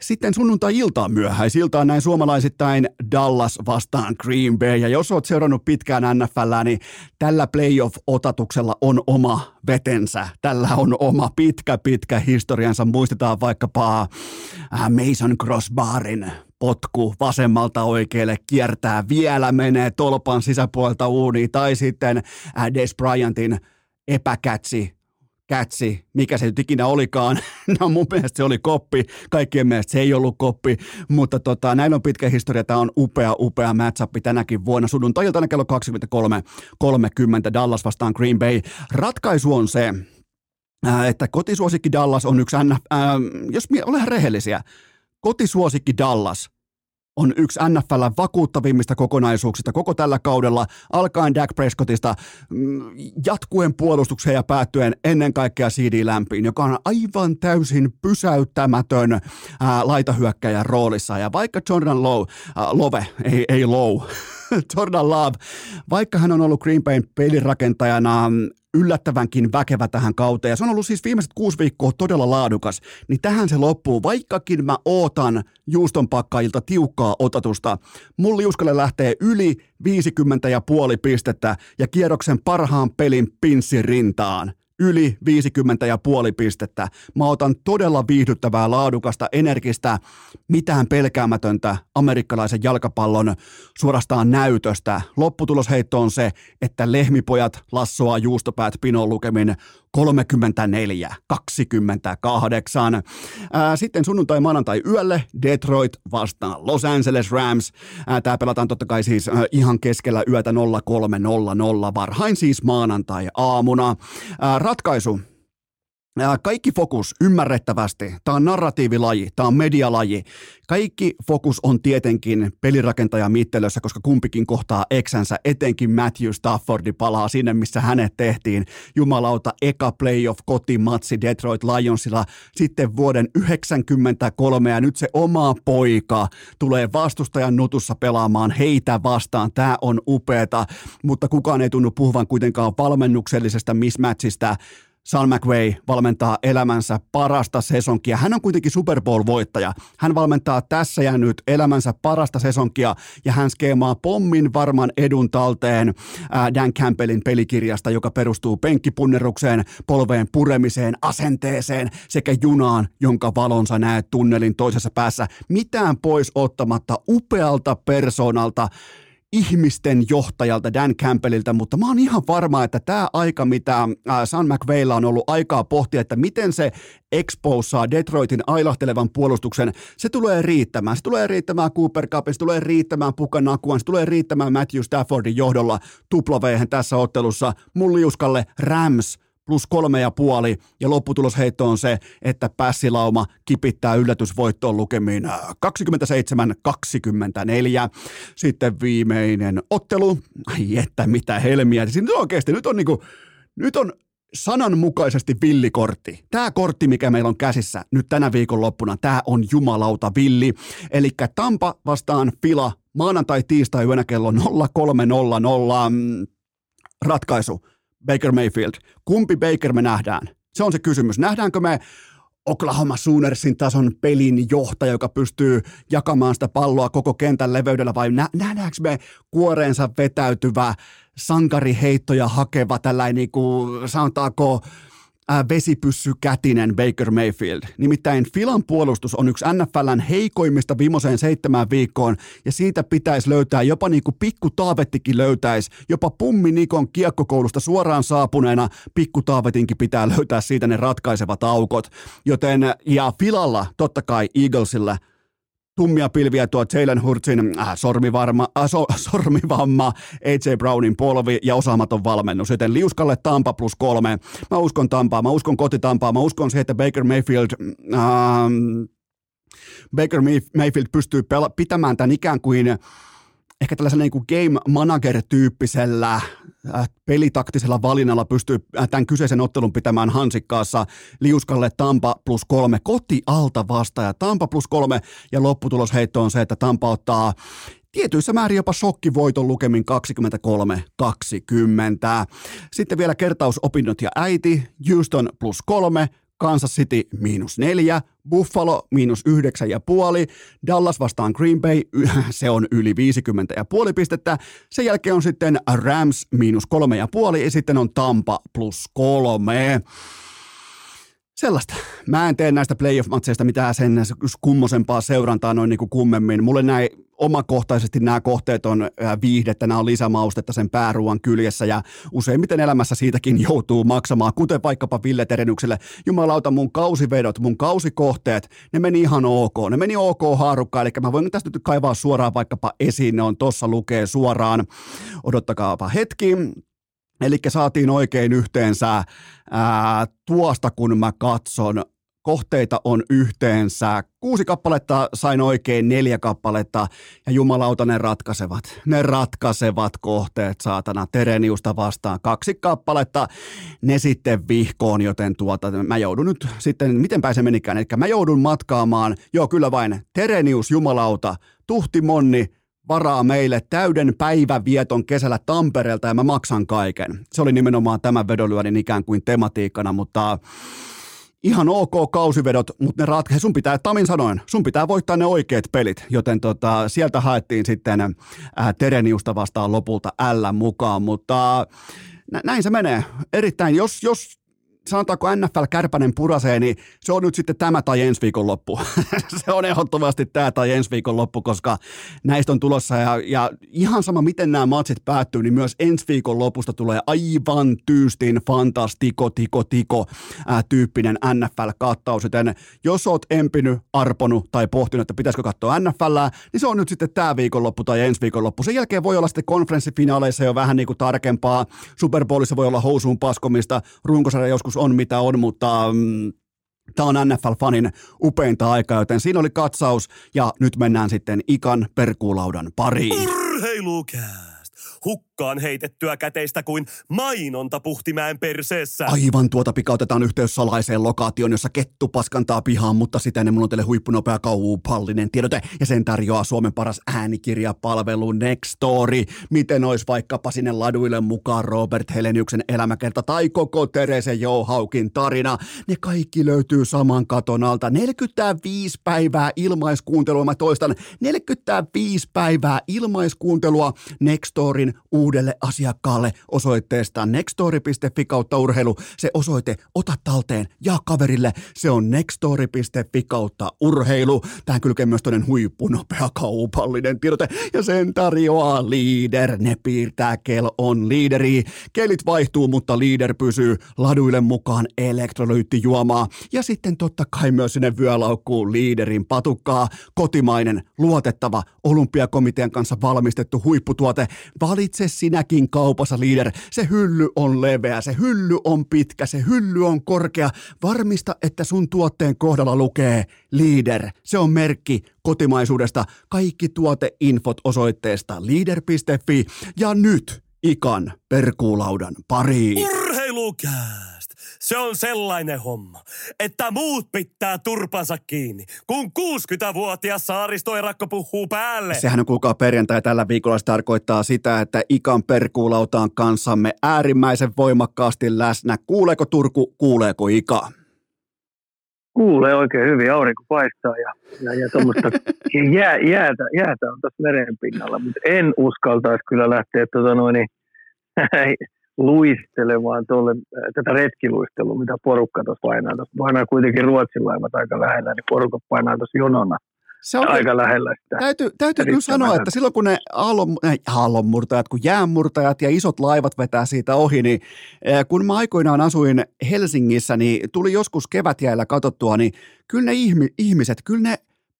Sitten sunnuntai-iltaan myöhäisiltaan näin suomalaisittain Dallas vastaan Green Bay ja jos oot seurannut pitkään NFL, niin tällä playoff-otatuksella on oma vetensä. Tällä on oma pitkä, pitkä historiansa. Muistetaan vaikkapa äh, Mason Crossbarin potku vasemmalta oikealle kiertää, vielä menee tolpan sisäpuolelta uuniin, tai sitten Des Bryantin epäkätsi kätsi, mikä se nyt ikinä olikaan. No mun mielestä se oli koppi, kaikkien mielestä se ei ollut koppi, mutta tota, näin on pitkä historia. Tämä on upea, upea matchup tänäkin vuonna. Sunnuntailtana kello 23.30 Dallas vastaan Green Bay. Ratkaisu on se, että kotisuosikki Dallas on yksi, äh, jos olen rehellisiä, kotisuosikki Dallas on yksi NFL vakuuttavimmista kokonaisuuksista koko tällä kaudella, alkaen Dak Prescottista, mm, jatkuen puolustukseen ja päättyen ennen kaikkea CD Lämpiin, joka on aivan täysin pysäyttämätön ää, laitahyökkäjän roolissa. Ja vaikka Jordan Lowe, ää, Love, ei, ei Lowe, Jordan Love, vaikka hän on ollut Green Bayn pelirakentajana yllättävänkin väkevä tähän kauteen. Ja se on ollut siis viimeiset kuusi viikkoa todella laadukas. Niin tähän se loppuu, vaikkakin mä ootan juustonpakkaajilta tiukkaa otatusta. Mun liuskalle lähtee yli 50 ja puoli pistettä ja kierroksen parhaan pelin pinssin rintaan yli 50 ja puoli pistettä. Mä otan todella viihdyttävää, laadukasta, energistä, mitään pelkäämätöntä amerikkalaisen jalkapallon suorastaan näytöstä. Lopputulosheitto on se, että lehmipojat lassoaa juustopäät pinon lukemin 34, 28. sitten sunnuntai maanantai yölle Detroit vastaan Los Angeles Rams. Tämä pelataan totta kai siis ihan keskellä yötä 03.00 varhain siis maanantai aamuna. ratkaisu kaikki fokus ymmärrettävästi, tämä on narratiivilaji, tämä on medialaji. Kaikki fokus on tietenkin pelirakentaja mittelössä, koska kumpikin kohtaa eksänsä, etenkin Matthew Staffordi palaa sinne, missä hänet tehtiin. Jumalauta, eka playoff kotimatsi Detroit Lionsilla sitten vuoden 1993 ja nyt se oma poika tulee vastustajan nutussa pelaamaan heitä vastaan. Tämä on upeeta, mutta kukaan ei tunnu puhuvan kuitenkaan valmennuksellisesta mismatchista Sean McVay valmentaa elämänsä parasta sesonkia. Hän on kuitenkin Super Bowl-voittaja. Hän valmentaa tässä ja nyt elämänsä parasta sesonkia ja hän skeemaa pommin varman edun talteen Dan Campbellin pelikirjasta, joka perustuu penkkipunnerukseen, polveen puremiseen, asenteeseen sekä junaan, jonka valonsa näet tunnelin toisessa päässä. Mitään pois ottamatta upealta persoonalta ihmisten johtajalta Dan Campbellilta, mutta mä oon ihan varma, että tämä aika, mitä San McVeilla on ollut aikaa pohtia, että miten se exposaa Detroitin ailahtelevan puolustuksen, se tulee riittämään. Se tulee riittämään Cooper Cupin, se tulee riittämään Pukanakuan, se tulee riittämään Matthew Staffordin johdolla tuplaveihin tässä ottelussa. Mun liuskalle Rams – plus kolme ja puoli, ja lopputulosheitto on se, että pässilauma kipittää yllätysvoittoon lukemiin 27-24. Sitten viimeinen ottelu, ai että mitä helmiä, nyt oikeasti, nyt on niinku, nyt on sananmukaisesti villikortti. Tämä kortti, mikä meillä on käsissä nyt tänä viikonloppuna, tämä on jumalauta villi. Eli Tampa vastaan Fila maanantai, tiistai yönä kello 0300. Mm, ratkaisu Baker Mayfield. Kumpi Baker me nähdään? Se on se kysymys. Nähdäänkö me Oklahoma Soonersin tason pelin johtaja, joka pystyy jakamaan sitä palloa koko kentän leveydellä, vai nä- nähdäänkö me kuoreensa vetäytyvä, sankariheittoja hakeva, tällainen niin kuin, sanotaanko, vesipyssy kätinen Baker Mayfield. Nimittäin Filan puolustus on yksi NFLn heikoimmista viimeiseen seitsemään viikkoon, ja siitä pitäisi löytää, jopa niin kuin pikku Taavettikin löytäisi, jopa Pummi Nikon kiekkokoulusta suoraan saapuneena pikku Taavetinkin pitää löytää siitä ne ratkaisevat aukot. Joten, ja Filalla, totta kai Eaglesilla, tummia pilviä tuo Jalen Hurtsin äh, sormivarma, äh, so, sormivamma, AJ Brownin polvi ja osaamaton valmennus. Joten liuskalle Tampa plus kolme. Mä uskon Tampaa, mä uskon kotitampaa, mä uskon se, että Baker Mayfield... Äh, Baker Mayfield pystyy pela- pitämään tämän ikään kuin ehkä tällaisella niin kuin game manager-tyyppisellä pelitaktisella valinnalla pystyy äh, tämän kyseisen ottelun pitämään hansikkaassa liuskalle Tampa plus kolme koti alta vastaaja. Tampa plus kolme ja lopputulosheitto on se, että Tampa ottaa tietyissä määrin jopa shokkivoiton lukemin 23-20. Sitten vielä kertausopinnot ja äiti, Houston plus kolme, Kansas City miinus neljä, Buffalo miinus yhdeksän ja puoli, Dallas vastaan Green Bay, se on yli 50 ja puoli pistettä. Sen jälkeen on sitten Rams miinus kolme ja puoli ja sitten on Tampa plus kolme. Sellaista. mä en tee näistä playoff-matseista mitään sen kummosempaa seurantaa noin niin kuin kummemmin. Mulle näin omakohtaisesti nämä kohteet on viihdettä, nämä on lisämaustetta sen pääruuan kyljessä ja useimmiten elämässä siitäkin joutuu maksamaan, kuten vaikkapa Ville Terenykselle. Jumalauta, mun kausivedot, mun kausikohteet, ne meni ihan ok. Ne meni ok haarukkaan, eli mä voin tästä nyt kaivaa suoraan vaikkapa esiin, ne on tossa lukee suoraan. Odottakaapa hetki. Eli saatiin oikein yhteensä ää, tuosta, kun mä katson kohteita on yhteensä. Kuusi kappaletta, sain oikein neljä kappaletta. Ja jumalauta ne ratkaisevat. Ne ratkaisevat kohteet, saatana, Tereniusta vastaan. Kaksi kappaletta, ne sitten vihkoon, joten tuota, mä joudun nyt sitten, miten se menikään, eli mä joudun matkaamaan, joo kyllä vain, Terenius, jumalauta, Tuhti Monni, varaa meille täyden päivävieton kesällä Tampereelta ja mä maksan kaiken. Se oli nimenomaan tämän vedonlyönnin ikään kuin tematiikkana, mutta ihan ok kausivedot, mutta ne ratkaisi. Sun pitää, Tamin sanoin, sun pitää voittaa ne oikeat pelit, joten tota, sieltä haettiin sitten äh, Tereniusta vastaan lopulta L mukaan, mutta äh, näin se menee. Erittäin, jos, jos sanotaanko NFL Kärpänen purasee, niin se on nyt sitten tämä tai ensi viikon loppu. se on ehdottomasti tämä tai ensi viikon loppu, koska näistä on tulossa ja, ja ihan sama miten nämä matsit päättyy, niin myös ensi viikon lopusta tulee aivan tyystin fantastiko, tiko, tiko ää, tyyppinen NFL-kattaus. Joten jos oot empinyt, arponut tai pohtinut, että pitäisikö katsoa NFL, niin se on nyt sitten tämä viikonloppu tai ensi viikonloppu. Sen jälkeen voi olla sitten konferenssifinaaleissa jo vähän niin kuin tarkempaa. Super Bowlissa voi olla housuun paskomista, runkosarja joskus on mitä on, mutta mm, Tämä on NFL-fanin upeinta aikaa, joten siinä oli katsaus ja nyt mennään sitten Ikan perkuulaudan pariin. Urheilukää! Hukkaan heitettyä käteistä kuin mainonta puhtimäen perseessä. Aivan tuota pikautetaan yhteys salaiseen lokaatioon, jossa kettu paskantaa pihaan, mutta sitä ennen mulla on teille huippunopea kauupallinen tiedote ja sen tarjoaa Suomen paras äänikirjapalvelu Nextory. Miten olisi vaikkapa sinne laduille mukaan Robert Heleniuksen elämäkerta tai koko Terese Jouhaukin tarina. Ne kaikki löytyy saman katon alta. 45 päivää ilmaiskuuntelua, mä toistan, 45 päivää ilmaiskuuntelua Nextorin uudelle asiakkaalle osoitteesta nextori.fi kautta urheilu. Se osoite ota talteen ja kaverille. Se on nextori.fi kautta urheilu. Tähän kylkee myös toinen huippunopea kaupallinen tiedote ja sen tarjoaa Leader. Ne piirtää kel on liideri. Kelit vaihtuu, mutta Leader pysyy laduille mukaan elektrolyyttijuomaa. Ja sitten totta kai myös sinne vyölaukkuun Leaderin patukkaa. Kotimainen, luotettava, olympiakomitean kanssa valmistettu huipputuote. Valitse sinäkin kaupassa liider. Se hylly on leveä, se hylly on pitkä, se hylly on korkea. Varmista, että sun tuotteen kohdalla lukee leader. Se on merkki kotimaisuudesta. Kaikki tuoteinfot osoitteesta leader.fi. Ja nyt Ikan perkuulaudan pariin. Urheilukää! Se on sellainen homma, että muut pitää turpansa kiinni, kun 60-vuotias saaristoerakko puhuu päälle. Sehän on kuulkaa perjantai tällä viikolla. Se tarkoittaa sitä, että Ikan perkuulauta on kanssamme äärimmäisen voimakkaasti läsnä. Kuuleeko Turku, kuuleeko Ika? Kuulee oikein hyvin, aurinko paistaa ja, ja, ja tuommoista jää, jäätä, jäätä on tässä meren pinnalla, mutta en uskaltaisi kyllä lähteä tuota noin, luistelemaan tuolle, tätä retkiluistelua, mitä porukka tuossa painaa. Tuossa painaa kuitenkin Ruotsin laivat aika lähellä, niin porukka painaa tuossa jonona se on, aika lähellä sitä. Täytyy, täytyy kyllä sanoa, että silloin kun ne aallon, äh, aallonmurtajat, kun jäänmurtajat ja isot laivat vetää siitä ohi, niin äh, kun mä aikoinaan asuin Helsingissä, niin tuli joskus kevätjäällä katsottua, niin kyllä ne ihmiset, kyllä ne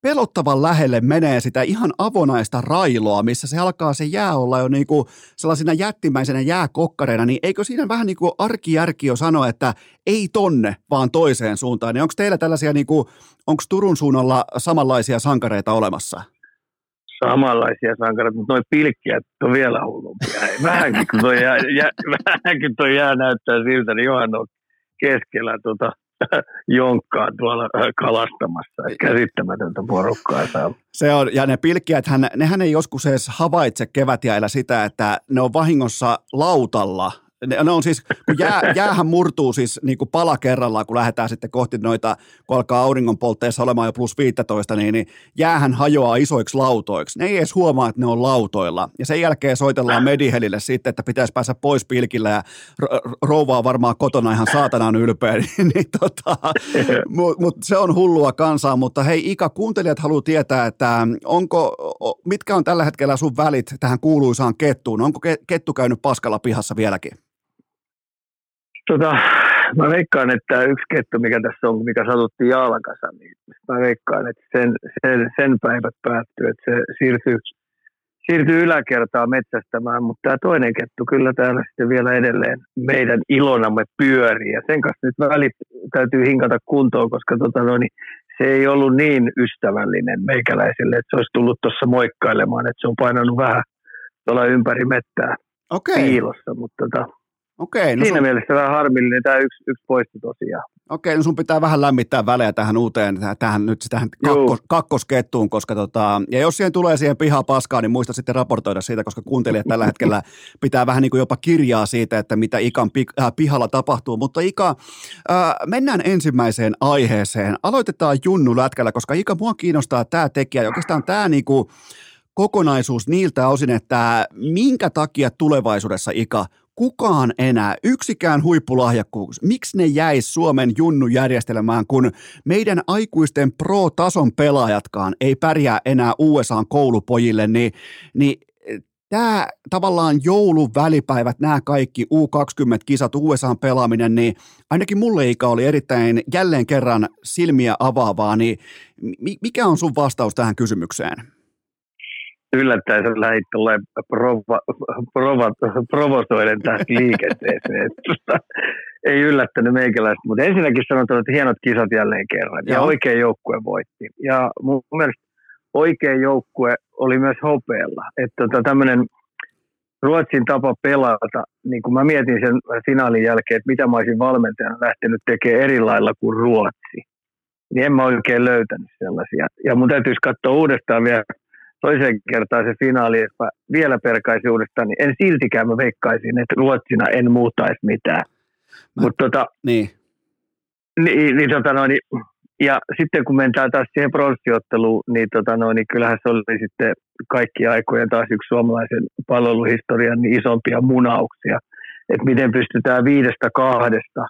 pelottavan lähelle menee sitä ihan avonaista railoa, missä se alkaa se jää olla jo niinku sellaisina jättimäisenä jääkokkareina, niin eikö siinä vähän niin kuin arkijärki jo sanoa, että ei tonne, vaan toiseen suuntaan, niin onko teillä tällaisia, niinku, onko Turun suunnalla samanlaisia sankareita olemassa? Samanlaisia sankareita, mutta noin pilkkiä on vielä hullumpia. Vähänkin kun toi jää, jää, vähänkin toi jää näyttää siltä, niin johan on keskellä tuota jonkkaa tuolla kalastamassa. Käsittämätöntä porukkaa täällä. Se on, ja ne pilkkiät, nehän ei joskus edes havaitse kevätjäillä sitä, että ne on vahingossa lautalla Ne, ne on siis, kun jää, jäähän murtuu siis niin kuin pala kerrallaan, kun lähdetään sitten kohti noita, kun alkaa auringonpoltteessa olemaan jo plus 15, niin, niin jäähän hajoaa isoiksi lautoiksi. Ne ei edes huomaa, että ne on lautoilla. Ja sen jälkeen soitellaan Medihelille sitten, että pitäisi päästä pois pilkillä ja rouvaa varmaan kotona ihan saatanan ylpeä. niin, tota, Mutta mut se on hullua kansaa, mutta hei Ika, kuuntelijat haluaa tietää, että onko, mitkä on tällä hetkellä sun välit tähän kuuluisaan kettuun? Onko kettu käynyt paskalla pihassa vieläkin? Tota, mä veikkaan, että yksi kettu, mikä tässä on, mikä satuttiin jalkansa, niin mä veikkaan, että sen, sen, sen päivät päättyy, että se siirtyy, siirtyy yläkertaa metsästämään, mutta tämä toinen kettu kyllä täällä sitten vielä edelleen meidän ilonamme pyörii. Ja sen kanssa nyt välit täytyy hinkata kuntoon, koska tota no, niin se ei ollut niin ystävällinen meikäläiselle, että se olisi tullut tuossa moikkailemaan, että se on painanut vähän tuolla ympäri mettää okay. piilossa, mutta tota, Okei, no Siinä sun... mielessä vähän harmillinen tämä yksi, yksi poisti tosiaan. Okei, no sun pitää vähän lämmittää välejä tähän uuteen, tähän nyt tähän kakkos, kakkoskettuun, koska tota, ja jos siihen tulee siihen pihaa paskaa, niin muista sitten raportoida siitä, koska kuuntelijat tällä hetkellä pitää vähän niin kuin jopa kirjaa siitä, että mitä Ikan äh, pihalla tapahtuu. Mutta Ika, äh, mennään ensimmäiseen aiheeseen. Aloitetaan Junnu Lätkällä, koska Ika, mua kiinnostaa tämä tekijä, oikeastaan tämä niin kuin kokonaisuus niiltä osin, että minkä takia tulevaisuudessa Ika kukaan enää, yksikään huippulahjakkuus, miksi ne jäisi Suomen junnu-järjestelmään, kun meidän aikuisten pro-tason pelaajatkaan ei pärjää enää USAn koulupojille, niin, niin tämä tavallaan joulun välipäivät, nämä kaikki U20-kisat, USAn pelaaminen, niin ainakin mulle Ika oli erittäin jälleen kerran silmiä avaavaa, niin mikä on sun vastaus tähän kysymykseen? Yllättäen sä lähdit tulee prova, prova, provosoiden tästä liikenteeseen. ei yllättänyt meikäläistä, mutta ensinnäkin sanotaan, että hienot kisat jälleen kerran. Ja, ja oikea joukkue voitti. Ja mun mielestä oikea joukkue oli myös hopeella. Että tota, tämmöinen Ruotsin tapa pelata, niin kun mä mietin sen finaalin jälkeen, että mitä mä olisin valmentajana lähtenyt tekemään eri lailla kuin Ruotsi, niin en mä oikein löytänyt sellaisia. Ja mun täytyisi katsoa uudestaan vielä toiseen kertaan se finaali, että vielä perkaisin uudestaan, niin en siltikään mä veikkaisin, että Ruotsina en muuttaisi mitään. Mä, Mut tota, niin. Niin, niin, tota noin, ja sitten kun mennään taas siihen pronssiotteluun, niin, tota noin, niin kyllähän se oli sitten kaikki aikojen taas yksi suomalaisen palveluhistorian niin isompia munauksia. Että miten pystytään viidestä kahdesta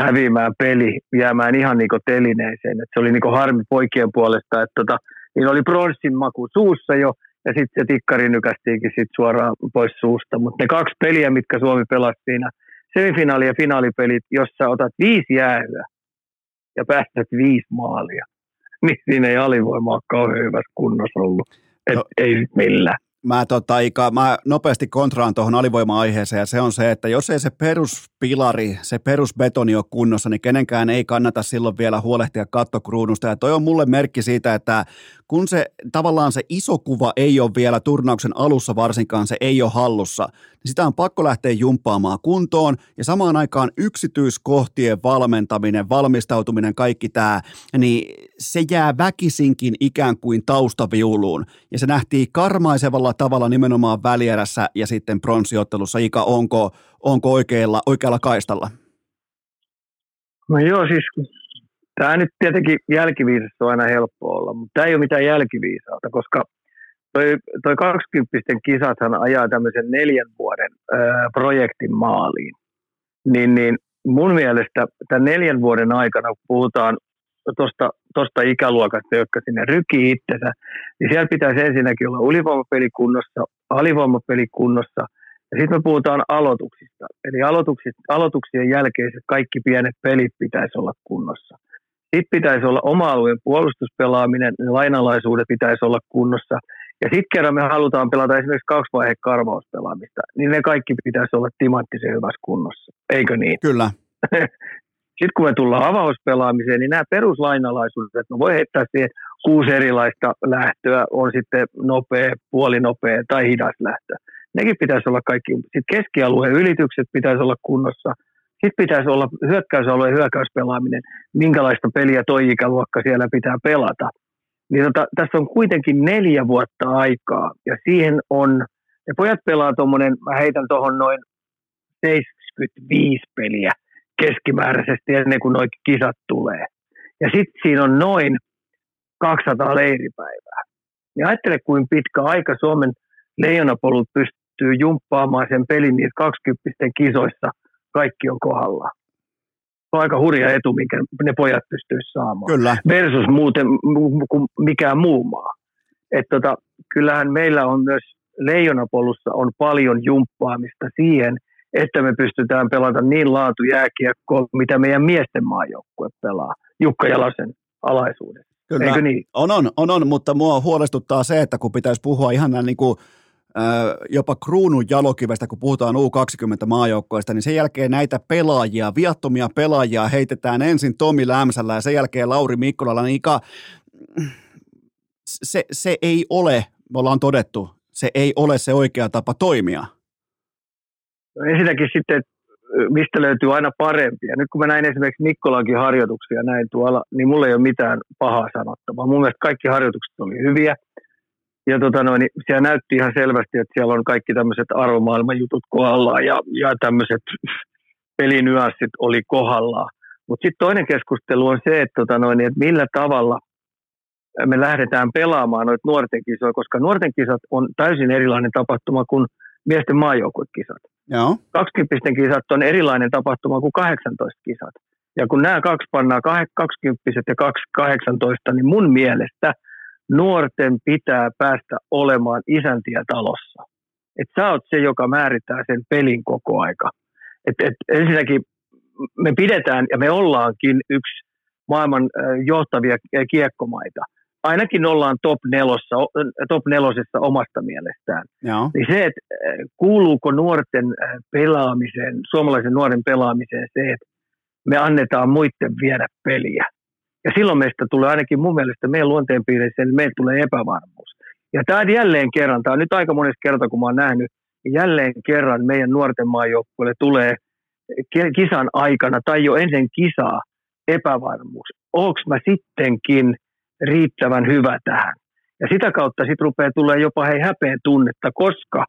häviämään peli, jäämään ihan niin telineeseen. Et se oli niin harmi poikien puolesta, että tota, niin oli pronssin maku suussa jo, ja sitten se tikkari nykästiinkin sit suoraan pois suusta. Mutta ne kaksi peliä, mitkä Suomi pelasi siinä, semifinaali- ja finaalipelit, jossa otat viisi jäähyä ja päästät viisi maalia, niin siinä ei alivoima ole kauhean hyvässä kunnossa ollut. Et no. Ei millään mä, tota, Ika, mä nopeasti kontraan tuohon alivoima-aiheeseen ja se on se, että jos ei se peruspilari, se perusbetoni ole kunnossa, niin kenenkään ei kannata silloin vielä huolehtia kattokruunusta ja toi on mulle merkki siitä, että kun se tavallaan se iso kuva ei ole vielä turnauksen alussa varsinkaan, se ei ole hallussa, niin sitä on pakko lähteä jumppaamaan kuntoon ja samaan aikaan yksityiskohtien valmentaminen, valmistautuminen, kaikki tämä, niin se jää väkisinkin ikään kuin taustaviuluun ja se nähtiin karmaisevalla tavalla nimenomaan välierässä ja sitten pronssiottelussa. Ika, onko, onko oikealla, oikealla kaistalla? No joo, siis Tämä nyt tietenkin jälkiviisassa on aina helppo olla, mutta tämä ei ole mitään jälkiviisautta, koska toi, toi 20 kisathan ajaa tämmöisen neljän vuoden ää, projektin maaliin. Niin, niin mun mielestä tämän neljän vuoden aikana, kun puhutaan tuosta ikäluokasta, jotka sinne rykii itsensä, niin siellä pitäisi ensinnäkin olla ulivoimapeli kunnossa, alivoimapeli kunnossa, ja sitten me puhutaan aloituksista. Eli aloituksien jälkeiset kaikki pienet pelit pitäisi olla kunnossa. Sitten pitäisi olla oma-alueen puolustuspelaaminen, ne lainalaisuudet pitäisi olla kunnossa. Ja sitten kerran me halutaan pelata esimerkiksi kaksi vaihe karvauspelaamista, niin ne kaikki pitäisi olla timanttisen hyvässä kunnossa. Eikö niin? Kyllä. sitten kun me tullaan avauspelaamiseen, niin nämä peruslainalaisuudet, no voi heittää siihen kuusi erilaista lähtöä, on sitten nopea, puolinopea tai hidas lähtö. Nekin pitäisi olla kaikki. Sitten keskialueen ylitykset pitäisi olla kunnossa – sitten pitäisi olla hyökkäysalueen hyökkäyspelaaminen, minkälaista peliä toi ikäluokka siellä pitää pelata. Niin tota, tässä on kuitenkin neljä vuotta aikaa ja siihen on, ja pojat pelaa tuommoinen, mä heitän tuohon noin 75 peliä keskimääräisesti ennen kuin nuo kisat tulee. Ja sitten siinä on noin 200 leiripäivää. Niin ajattele, kuin pitkä aika Suomen leijonapolut pystyy jumppaamaan sen pelin niissä 20 kisoissa. Kaikki on kohdalla. Se on aika hurja etu, minkä ne pojat pystyisivät saamaan. Kyllä. Versus muuten kuin mikään muu maa. Et tota, kyllähän meillä on myös leijonapolussa on paljon jumppaamista siihen, että me pystytään pelata niin laatu jääkiekkoa, mitä meidän miesten maajoukkue pelaa. Jukka Jalasen alaisuudessa. Kyllä. Eikö niin? On, on, on, on, mutta mua huolestuttaa se, että kun pitäisi puhua ihan näin niin kuin, jopa kruunun jalokivestä, kun puhutaan U20-maajoukkoista, niin sen jälkeen näitä pelaajia, viattomia pelaajia heitetään ensin Tomi Lämsällä ja sen jälkeen Lauri Mikkolalla, niin Ika, se, se ei ole, me ollaan todettu, se ei ole se oikea tapa toimia. No ensinnäkin sitten, mistä löytyy aina parempia. Nyt kun mä näin esimerkiksi Mikkolankin harjoituksia näin tuolla, niin mulla ei ole mitään pahaa sanottavaa. Mun mielestä kaikki harjoitukset oli hyviä. Ja tota noin, niin siellä näytti ihan selvästi, että siellä on kaikki tämmöiset arvomaailman jutut kohdallaan ja, ja tämmöiset pelinyanssit oli kohdallaan. Mutta sitten toinen keskustelu on se, että, tota noin, että millä tavalla me lähdetään pelaamaan noita nuorten kisoja, koska nuorten kisat on täysin erilainen tapahtuma kuin miesten maajoukkuekisat. Joo. 20 kisat on erilainen tapahtuma kuin 18 kisat. Ja kun nämä kaksi pannaan, 20 ja 18, niin mun mielestä nuorten pitää päästä olemaan isäntiä talossa. Et sä oot se, joka määrittää sen pelin koko aika. Et, et ensinnäkin me pidetään ja me ollaankin yksi maailman johtavia kiekkomaita – ainakin ollaan top, nelossa, top nelosessa omasta mielestään. Joo. Niin se, että kuuluuko nuorten pelaamiseen, suomalaisen nuoren pelaamiseen se, että me annetaan muiden viedä peliä. Ja silloin meistä tulee ainakin mun mielestä meidän luonteenpiirissä, niin meillä tulee epävarmuus. Ja tämä jälleen kerran, tämä on nyt aika monessa kerta, kun mä oon nähnyt, niin jälleen kerran meidän nuorten maajoukkueelle tulee kisan aikana tai jo ennen kisaa epävarmuus. Onko mä sittenkin – riittävän hyvä tähän. Ja sitä kautta sitten rupeaa tulee jopa hei häpeen tunnetta, koska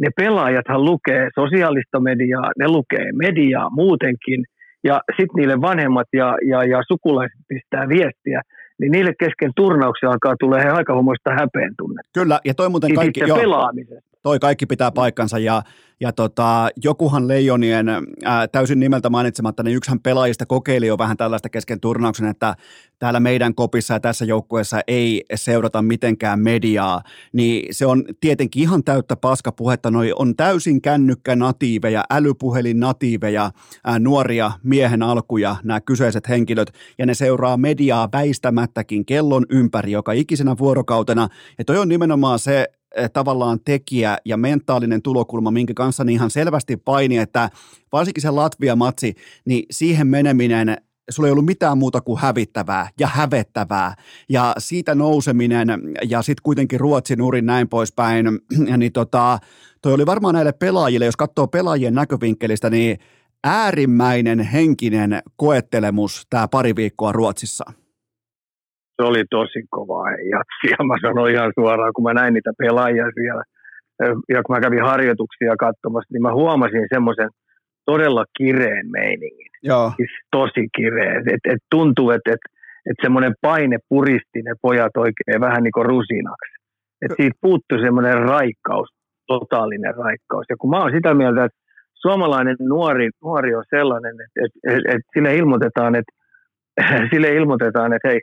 ne pelaajathan lukee sosiaalista mediaa, ne lukee mediaa muutenkin, ja sitten niille vanhemmat ja, ja, ja sukulaiset pistää viestiä, niin niille kesken turnauksia alkaa tulee aika humoista häpeen tunnetta. Kyllä, ja toi muuten kaikki... Joo, pelaamisesta. Toi kaikki pitää paikkansa, ja ja tota, jokuhan Leijonien ää, täysin nimeltä mainitsematta, niin yksihän pelaajista kokeili jo vähän tällaista kesken turnauksen, että täällä meidän kopissa ja tässä joukkueessa ei seurata mitenkään mediaa, niin se on tietenkin ihan täyttä paskapuhetta. Noi on täysin kännykkä natiiveja, älypuhelin natiiveja, ää, nuoria miehen alkuja, nämä kyseiset henkilöt, ja ne seuraa mediaa väistämättäkin kellon ympäri joka ikisenä vuorokautena. Ja toi on nimenomaan se tavallaan tekijä ja mentaalinen tulokulma, minkä kanssa niin ihan selvästi paini, että varsinkin se Latvia-matsi, niin siihen meneminen sulla ei ollut mitään muuta kuin hävittävää ja hävettävää. Ja siitä nouseminen ja sitten kuitenkin Ruotsin urin näin poispäin, niin tota, toi oli varmaan näille pelaajille, jos katsoo pelaajien näkövinkkelistä, niin äärimmäinen henkinen koettelemus tämä pari viikkoa Ruotsissa se oli tosi kova jatsia. Mä sanoin ihan suoraan, kun mä näin niitä pelaajia siellä, ja kun mä kävin harjoituksia katsomassa, niin mä huomasin semmoisen todella kireen meiningin. Joo. Siis tosi kireen. Et, et tuntuu, että et, et semmoinen paine puristi ne pojat oikein vähän niin kuin rusinaksi. Et siitä puuttui semmoinen raikkaus, totaalinen raikkaus. Ja kun mä oon sitä mieltä, että suomalainen nuori, nuori on sellainen, että et, et, et sille ilmoitetaan, että sille ilmoitetaan, että hei,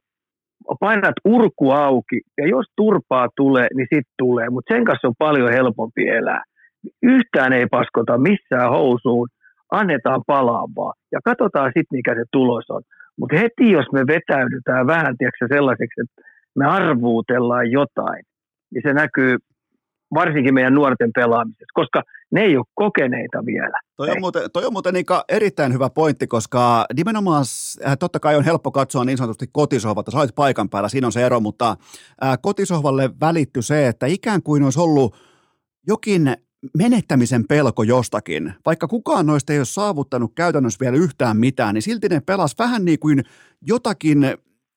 painat urku auki ja jos turpaa tulee, niin sitten tulee, mutta sen kanssa on paljon helpompi elää. Yhtään ei paskota missään housuun, annetaan palaa vaan ja katsotaan sitten mikä se tulos on. Mutta heti jos me vetäydytään vähän tiedätkö, sellaiseksi, että me arvuutellaan jotain, niin se näkyy varsinkin meidän nuorten pelaamisessa, koska ne ei ole kokeneita vielä. Toi on muuten, toi on muuten Nika, erittäin hyvä pointti, koska nimenomaan äh, totta kai on helppo katsoa niin sanotusti kotisohvalta, sä olet paikan päällä, siinä on se ero, mutta äh, kotisohvalle välitty se, että ikään kuin olisi ollut jokin menettämisen pelko jostakin. Vaikka kukaan noista ei ole saavuttanut käytännössä vielä yhtään mitään, niin silti ne pelas vähän niin kuin jotakin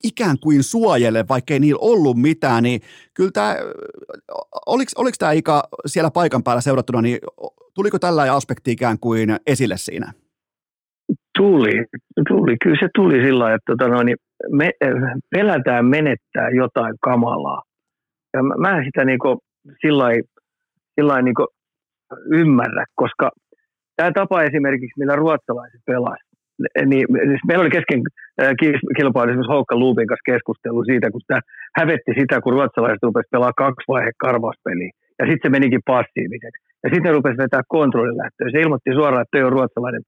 ikään kuin suojele, vaikkei niillä ollut mitään, niin kyllä tämä, oliko, oliko tämä Ika siellä paikan päällä seurattuna, niin tuliko tällä aspekti ikään kuin esille siinä? Tuli, tuli. Kyllä se tuli sillä että tota noin, me, pelätään menettää jotain kamalaa. Ja mä, mä sitä niinku sillä niinku ymmärrä, koska tämä tapa esimerkiksi, millä ruotsalaiset pelasivat, niin siis meillä oli kesken kilpailu esimerkiksi Houkka Luupin kanssa keskustelu siitä, kun sitä hävetti sitä, kun ruotsalaiset rupesivat pelaamaan kaksi vaihe karvauspeliä. Ja sitten se menikin passiiviseksi. Ja sitten ne rupesivat vetää kontrollilähtöä. Se ilmoitti suoraan, että toi on ruotsalainen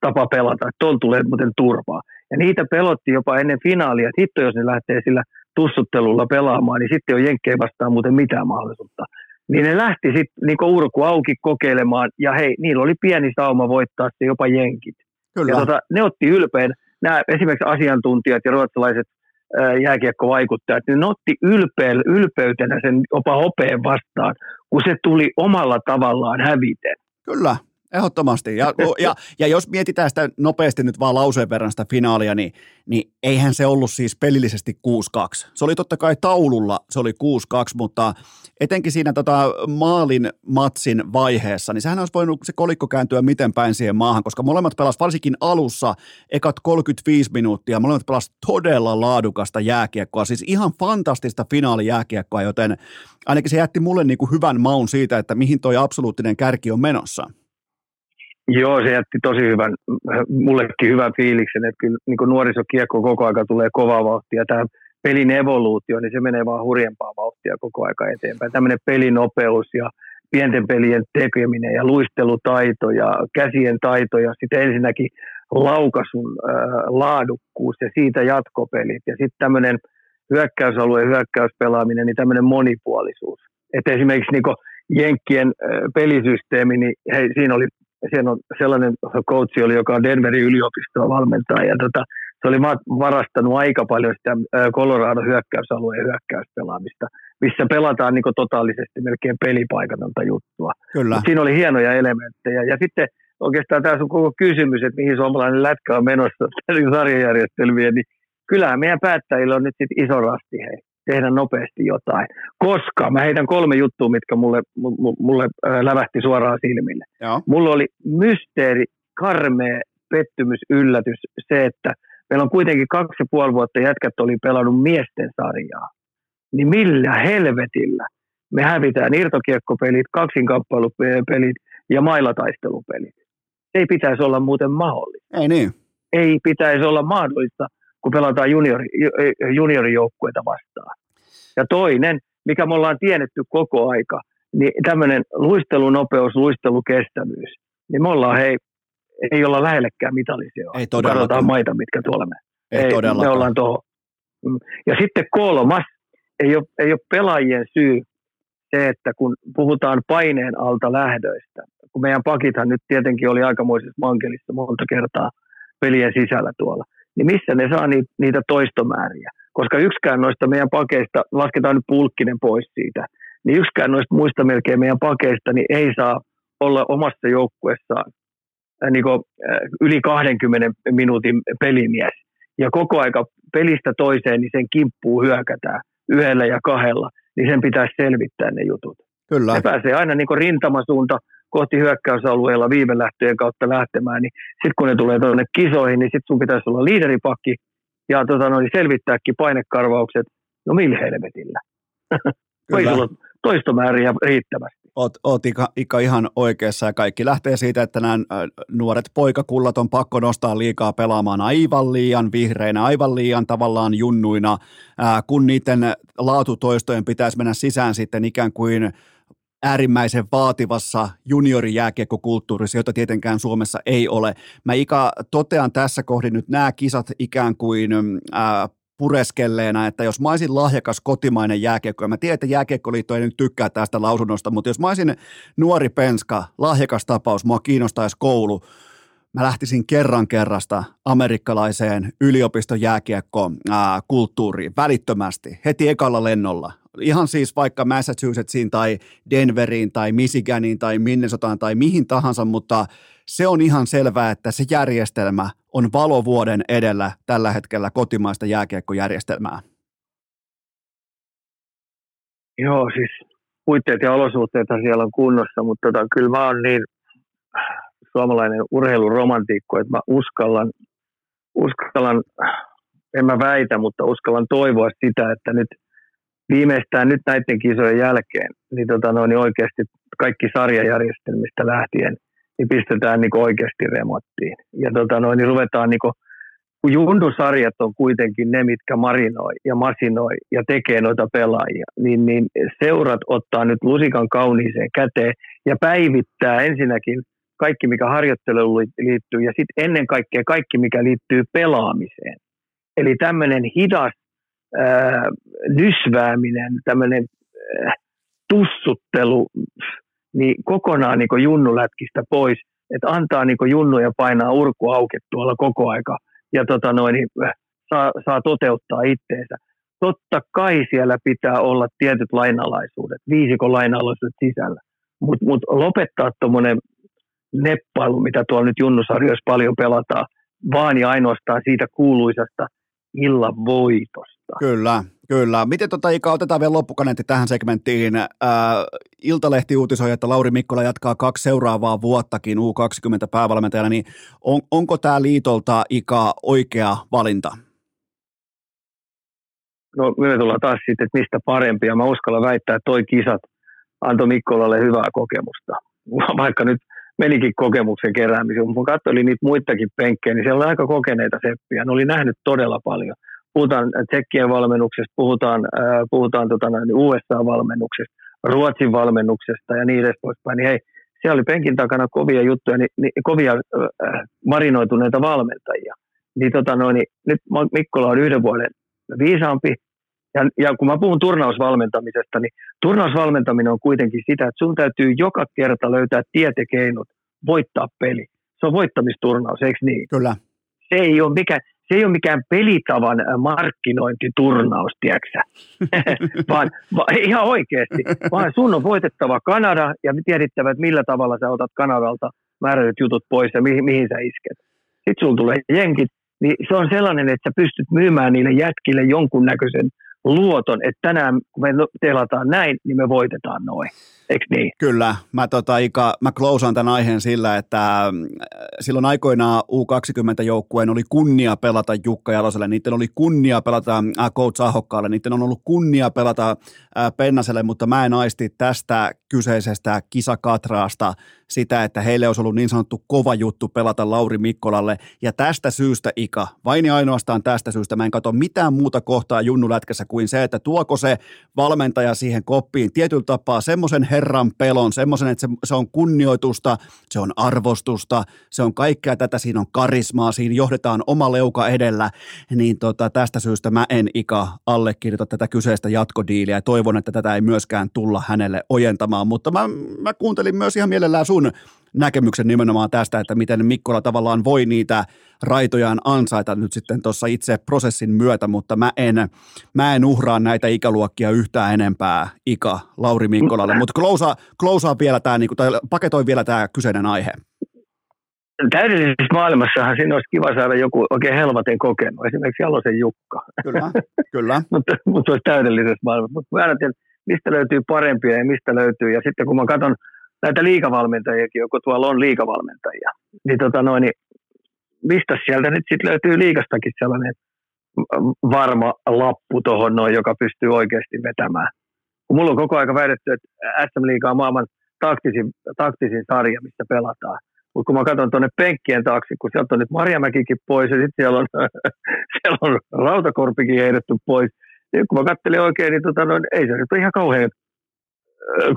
tapa pelata, että tuolla tulee muuten turvaa. Ja niitä pelotti jopa ennen finaalia, että hitto jos ne lähtee sillä tussuttelulla pelaamaan, niin sitten on jenkkejä vastaan muuten mitään mahdollisuutta. Niin ne lähti sitten niin urku auki kokeilemaan, ja hei, niillä oli pieni sauma voittaa se jopa jenkit. Kyllä. Ja tota, ne otti ylpeän, nämä esimerkiksi asiantuntijat ja ruotsalaiset jääkiekkovaikuttajat, niin ne otti ylpeä, ylpeytenä sen jopa hopeen vastaan, kun se tuli omalla tavallaan häviten. Kyllä, Ehdottomasti. Ja, ja, ja jos mietitään sitä nopeasti nyt vaan lauseen verran sitä finaalia, niin, niin eihän se ollut siis pelillisesti 6-2. Se oli totta kai taululla, se oli 6-2, mutta etenkin siinä tota maalin matsin vaiheessa, niin sehän olisi voinut se kolikko kääntyä miten päin siihen maahan, koska molemmat pelasivat varsinkin alussa ekat 35 minuuttia, molemmat pelasivat todella laadukasta jääkiekkoa, siis ihan fantastista finaalijääkiekkoa, joten ainakin se jätti mulle niin kuin hyvän maun siitä, että mihin toi absoluuttinen kärki on menossa. Joo, se jätti tosi hyvän, mullekin hyvän fiiliksen, että kyllä niin nuorisokiekko koko aika tulee kovaa vauhtia. Tämä pelin evoluutio, niin se menee vaan hurjempaa vauhtia koko aika eteenpäin. Tämmöinen pelinopeus ja pienten pelien tekeminen ja luistelutaito ja käsien taito ja sitten ensinnäkin laukasun äh, laadukkuus ja siitä jatkopelit ja sitten tämmöinen hyökkäysalueen hyökkäyspelaaminen, niin tämmöinen monipuolisuus. Että esimerkiksi niin Jenkkien äh, pelisysteemi, niin hei, siinä oli siellä on sellainen coachi oli, joka on Denverin yliopistoa valmentaa, ja tota, se oli varastanut aika paljon sitä Colorado hyökkäysalueen hyökkäyspelaamista, missä pelataan niin totaalisesti melkein pelipaikatonta juttua. Kyllä. siinä oli hienoja elementtejä. Ja sitten oikeastaan tämä on koko kysymys, että mihin suomalainen lätkä on menossa sarjajärjestelmiä, niin kyllähän meidän päättäjillä on nyt sitten iso rasti hei tehdä nopeasti jotain. Koska mä heitän kolme juttua, mitkä mulle, mulle lävähti suoraan silmille. Joo. Mulla oli mysteeri, karmea pettymys, yllätys se, että meillä on kuitenkin kaksi ja puoli vuotta jätkät oli pelannut miesten sarjaa. Niin millä helvetillä me hävitään irtokiekkopelit, kaksinkamppailupelit ja mailataistelupelit. Se ei pitäisi olla muuten mahdollista. Ei niin. Ei pitäisi olla mahdollista kun pelataan juniori, juniorijoukkueita vastaan. Ja toinen, mikä me ollaan tiennetty koko aika, niin tämmöinen luistelunopeus, luistelukestävyys, niin me ollaan, hei, ei olla lähellekään mitallisia. Ei todellakaan. Katsotaan maita, mitkä tuolla me. Ei, ei todellakaan. Me ollaan tuohon. Mm. Ja sitten kolmas, ei ole, ei ole pelaajien syy se, että kun puhutaan paineen alta lähdöistä, kun meidän pakithan nyt tietenkin oli aikamoisessa mankelissa monta kertaa pelien sisällä tuolla, niin missä ne saa niitä, niitä toistomääriä. Koska yksikään noista meidän pakeista, lasketaan nyt pulkkinen pois siitä, niin yksikään noista muista melkein meidän pakeista niin ei saa olla omassa joukkuessaan äh, niin kuin, äh, yli 20 minuutin pelimies. Ja koko aika pelistä toiseen, niin sen kimppuu hyökätään yhdellä ja kahdella, niin sen pitäisi selvittää ne jutut. Kyllä. Se pääsee aina niin rintamasuunta kohti hyökkäysalueella viime lähtöjen kautta lähtemään, niin sitten kun ne tulee tuonne kisoihin, niin sitten sun pitäisi olla liideripakki ja tota, no, niin selvittääkin painekarvaukset. No millä helvetillä? Sulla toistomääriä riittävästi. Oot, oot Ika, Ika ihan oikeassa ja kaikki lähtee siitä, että nämä nuoret poikakullat on pakko nostaa liikaa pelaamaan aivan liian vihreinä, aivan liian tavallaan junnuina, ää, kun niiden laatutoistojen pitäisi mennä sisään sitten ikään kuin äärimmäisen vaativassa juniorijääkiekkokulttuurissa, jota tietenkään Suomessa ei ole. Mä Ika totean tässä kohdin nyt nämä kisat ikään kuin ää, pureskelleena, että jos mä olisin lahjakas kotimainen jääkiekko, ja mä tiedän, että jääkiekkoliitto ei nyt tykkää tästä lausunnosta, mutta jos mä olisin nuori penska, lahjakas tapaus, mua kiinnostaisi koulu, mä lähtisin kerran kerrasta amerikkalaiseen yliopiston jääkiekko kulttuuriin välittömästi, heti ekalla lennolla ihan siis vaikka Massachusettsiin tai Denveriin tai Michiganiin tai Minnesotaan tai mihin tahansa, mutta se on ihan selvää, että se järjestelmä on valovuoden edellä tällä hetkellä kotimaista jääkiekkojärjestelmää. Joo, siis puitteet ja olosuhteet siellä on kunnossa, mutta tota, kyllä mä oon niin suomalainen urheiluromantiikko, että mä uskallan, uskallan, en mä väitä, mutta uskallan toivoa sitä, että nyt viimeistään nyt näiden kisojen jälkeen, niin, tota, no, niin oikeasti kaikki sarjajärjestelmistä lähtien, niin pistetään niin oikeasti remottiin. Ja tota, no, niin ruvetaan niin kuin, kun Jundu-sarjat on kuitenkin ne, mitkä marinoi ja masinoi ja tekee noita pelaajia, niin, niin seurat ottaa nyt lusikan kauniiseen käteen ja päivittää ensinnäkin kaikki, mikä harjoitteluun liittyy ja sitten ennen kaikkea kaikki, mikä liittyy pelaamiseen. Eli tämmöinen hidas ää, nysvääminen, tämmöinen ää, tussuttelu, niin kokonaan niin junnulätkistä pois, että antaa niin junnuja painaa urku auki tuolla koko aika ja tota noin, niin saa, saa toteuttaa itteensä. Totta kai siellä pitää olla tietyt lainalaisuudet, viisikon lainalaisuudet sisällä, mutta mut lopettaa tuommoinen neppailu, mitä tuolla nyt junnusarjoissa paljon pelataan, vaan ja ainoastaan siitä kuuluisasta illan voitosta. Kyllä, kyllä. Miten tota Ika, otetaan vielä loppukaneetti tähän segmenttiin. Ää, Iltalehti uutisoi, että Lauri Mikkola jatkaa kaksi seuraavaa vuottakin U20 päävalmentajana, niin on, onko tämä liitolta Ika oikea valinta? No me tullaan taas sitten, että mistä parempia. Mä uskallan väittää, että toi kisat antoi Mikkolalle hyvää kokemusta. Vaikka nyt menikin kokemuksen keräämiseen. Kun katsoin niitä muitakin penkkejä, niin siellä oli aika kokeneita seppiä. Ne oli nähnyt todella paljon. Puhutaan Tsekkien valmennuksesta, puhutaan, äh, puhutaan tota, USA-valmennuksesta, Ruotsin valmennuksesta ja niin edes poispäin. Niin hei, siellä oli penkin takana kovia juttuja, niin, niin, kovia äh, marinoituneita valmentajia. Niin, tota, noin, niin nyt Mikkola on yhden vuoden viisaampi, ja, ja kun mä puhun turnausvalmentamisesta, niin turnausvalmentaminen on kuitenkin sitä, että sun täytyy joka kerta löytää tietekeinot voittaa peli. Se on voittamisturnaus, eikö niin? Kyllä. Se ei ole mikään, se ei ole mikään pelitavan markkinointiturnaus, tiedätkö vaan, vaan ihan oikeasti, vaan sun on voitettava Kanada ja tiedittävä, että millä tavalla sä otat Kanadalta määrätyt jutut pois ja mihin, mihin sä isket. Sitten sulla tulee jenkit, niin se on sellainen, että sä pystyt myymään niille jätkille jonkunnäköisen luoton, että tänään kun me telataan näin, niin me voitetaan noin. Eikö niin? Kyllä. Mä, tota, Ika, mä klousaan tämän aiheen sillä, että mm, silloin aikoinaan U20-joukkueen oli kunnia pelata Jukka Jaloselle, niiden oli kunnia pelata äh, Coach Ahokkaalle, niiden on ollut kunnia pelata äh, Pennaselle, mutta mä en aisti tästä kyseisestä kisakatraasta sitä, että heille olisi ollut niin sanottu kova juttu pelata Lauri Mikkolalle. Ja tästä syystä, Ika, vain ja ainoastaan tästä syystä, mä en katso mitään muuta kohtaa junnulätkässä kuin se, että tuoko se valmentaja siihen koppiin tietyllä tapaa semmoisen herran pelon, semmoisen, että se, se on kunnioitusta, se on arvostusta, se on kaikkea tätä, siinä on karismaa, siinä johdetaan oma leuka edellä, niin tota, tästä syystä mä en Ika allekirjoita tätä kyseistä jatkodiiliä ja toivon, että tätä ei myöskään tulla hänelle ojentamaan, mutta mä, mä kuuntelin myös ihan mielellään sun näkemyksen nimenomaan tästä, että miten Mikkola tavallaan voi niitä raitojaan ansaita nyt sitten tuossa itse prosessin myötä, mutta mä en, mä en uhraa näitä ikäluokkia yhtään enempää Ika Lauri Mikkolalle, mutta klousaa, klousaa vielä tämä, niin tai paketoi vielä tämä kyseinen aihe. Täydellisessä maailmassahan siinä olisi kiva saada joku oikein helvaten kokenut, esimerkiksi Jalosen Jukka. Kyllä, kyllä. mutta, mutta se olisi täydellisessä maailmassa. Mutta mä ajattelen, mistä löytyy parempia ja mistä löytyy. Ja sitten kun mä katson näitä liikavalmentajiakin, joko tuolla on liikavalmentajia, niin, tota noin, niin mistä sieltä nyt sitten löytyy liikastakin sellainen varma lappu tuohon noin, joka pystyy oikeasti vetämään. Kun mulla on koko aika väitetty, että SM-liiga on maailman taktisin, taktisin sarja, missä pelataan. Mutta kun mä katson tuonne penkkien taakse, kun sieltä on nyt Marjamäkikin pois ja sitten siellä on, siellä on Rautakorpikin heitetty pois. Ja kun mä katselin oikein, niin tota, no, ei se nyt ole ihan kauhean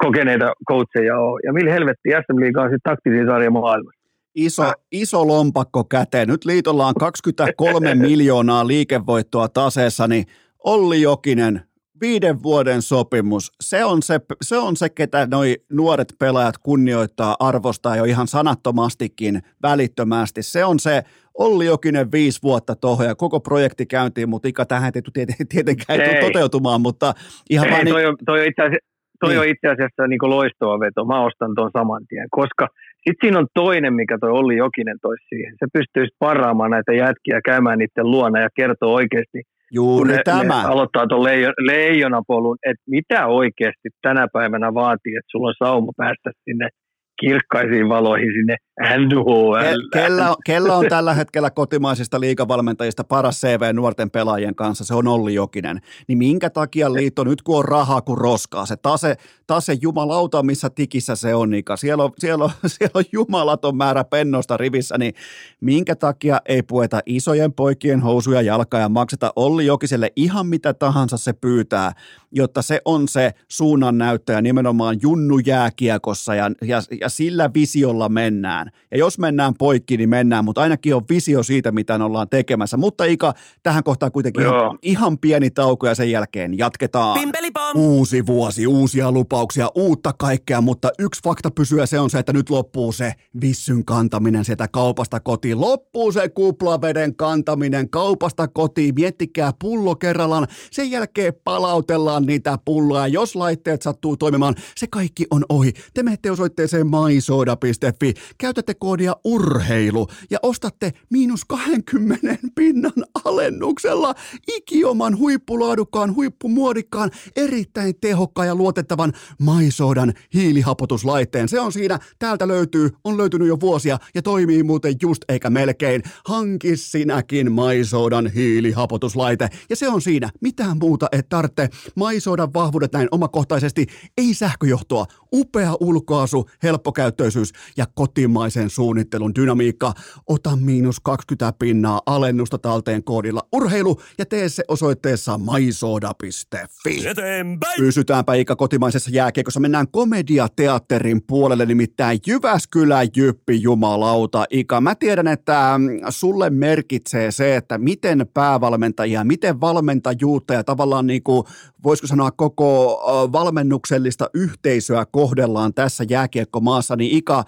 kokeneita coacheja ole. Ja millä helvetti SM Liiga on sitten taktisin sarja maailmassa. Iso, iso lompakko käteen. Nyt liitolla on 23 miljoonaa liikevoittoa taseessa, niin Olli Jokinen, viiden vuoden sopimus, se on se, se, on se ketä noi nuoret pelaajat kunnioittaa, arvostaa jo ihan sanattomastikin välittömästi. Se on se Olli Jokinen viisi vuotta tuohon ja koko projekti käyntiin, mutta ikä tähän ei tietenkään ei. toteutumaan, mutta ihan ei, vaan... Toi, niin... toi itse asiassa, Toi niin. on itse asiassa niin loistava veto. Mä ostan tuon saman tien, koska Sitten siinä on toinen, mikä toi Olli Jokinen toi siihen. Se pystyisi paraamaan näitä jätkiä käymään niiden luona ja kertoo oikeasti, Juuri ne, tämä. Ne aloittaa tuon leijo, leijonapolun, että mitä oikeasti tänä päivänä vaatii, että sulla on sauma päästä sinne kirkkaisiin valoihin sinne NHL. Ke, kellä, kellä on tällä hetkellä kotimaisista liikavalmentajista paras CV nuorten pelaajien kanssa, se on Olli Jokinen. Niin minkä takia liitto nyt kun on rahaa kuin roskaa, se tase, tase jumalauta, missä tikissä se on, Nika. Siellä on, siellä on, siellä on jumalaton määrä pennosta rivissä, niin minkä takia ei pueta isojen poikien housuja jalkaa ja makseta Olli Jokiselle ihan mitä tahansa se pyytää, jotta se on se suunnan näyttäjä nimenomaan junnu jääkiekossa ja, ja, ja sillä visiolla mennään. Ja jos mennään poikki, niin mennään, mutta ainakin on visio siitä, mitä ollaan tekemässä. Mutta Ika, tähän kohtaan kuitenkin ihan, ihan pieni tauko ja sen jälkeen jatketaan. Pimpelipom! Uusi vuosi, uusia lupauksia, uutta kaikkea, mutta yksi fakta pysyä se on se, että nyt loppuu se vissyn kantaminen sieltä kaupasta kotiin. Loppuu se kuplaveden kantaminen kaupasta kotiin. Miettikää pullo kerrallaan. Sen jälkeen palautellaan niitä pulloja. Jos laitteet sattuu toimimaan, se kaikki on ohi. Te menette osoitteeseen maisoda.fi. Käytätte koodia urheilu ja ostatte miinus 20 pinnan alennuksella ikioman huippulaadukkaan, huippumuodikkaan, erittäin tehokkaan ja luotettavan maisodan hiilihapotuslaitteen. Se on siinä, täältä löytyy, on löytynyt jo vuosia ja toimii muuten just eikä melkein. Hanki sinäkin maisodan hiilihapotuslaite ja se on siinä, mitään muuta et tarvitse. Maisodan vahvuudet näin omakohtaisesti, ei sähköjohtoa, upea ulkoasu, helppokäyttöisyys ja kotimaisen suunnittelun dynamiikka. Ota miinus 20 pinnaa alennusta talteen koodilla urheilu ja tee se osoitteessa maisoda.fi. Eteenpäin! Pysytäänpä Ika kotimaisessa jääkiekossa. Mennään komediateatterin puolelle, nimittäin Jyväskylän Jyppi Jumalauta. Ika, mä tiedän, että mm, sulle merkitsee se, että miten päävalmentajia, miten valmentajuutta ja tavallaan niin kuin, voisiko sanoa koko valmennuksellista yhteisöä kohdellaan tässä jääkiekkomaassa, niin Ika,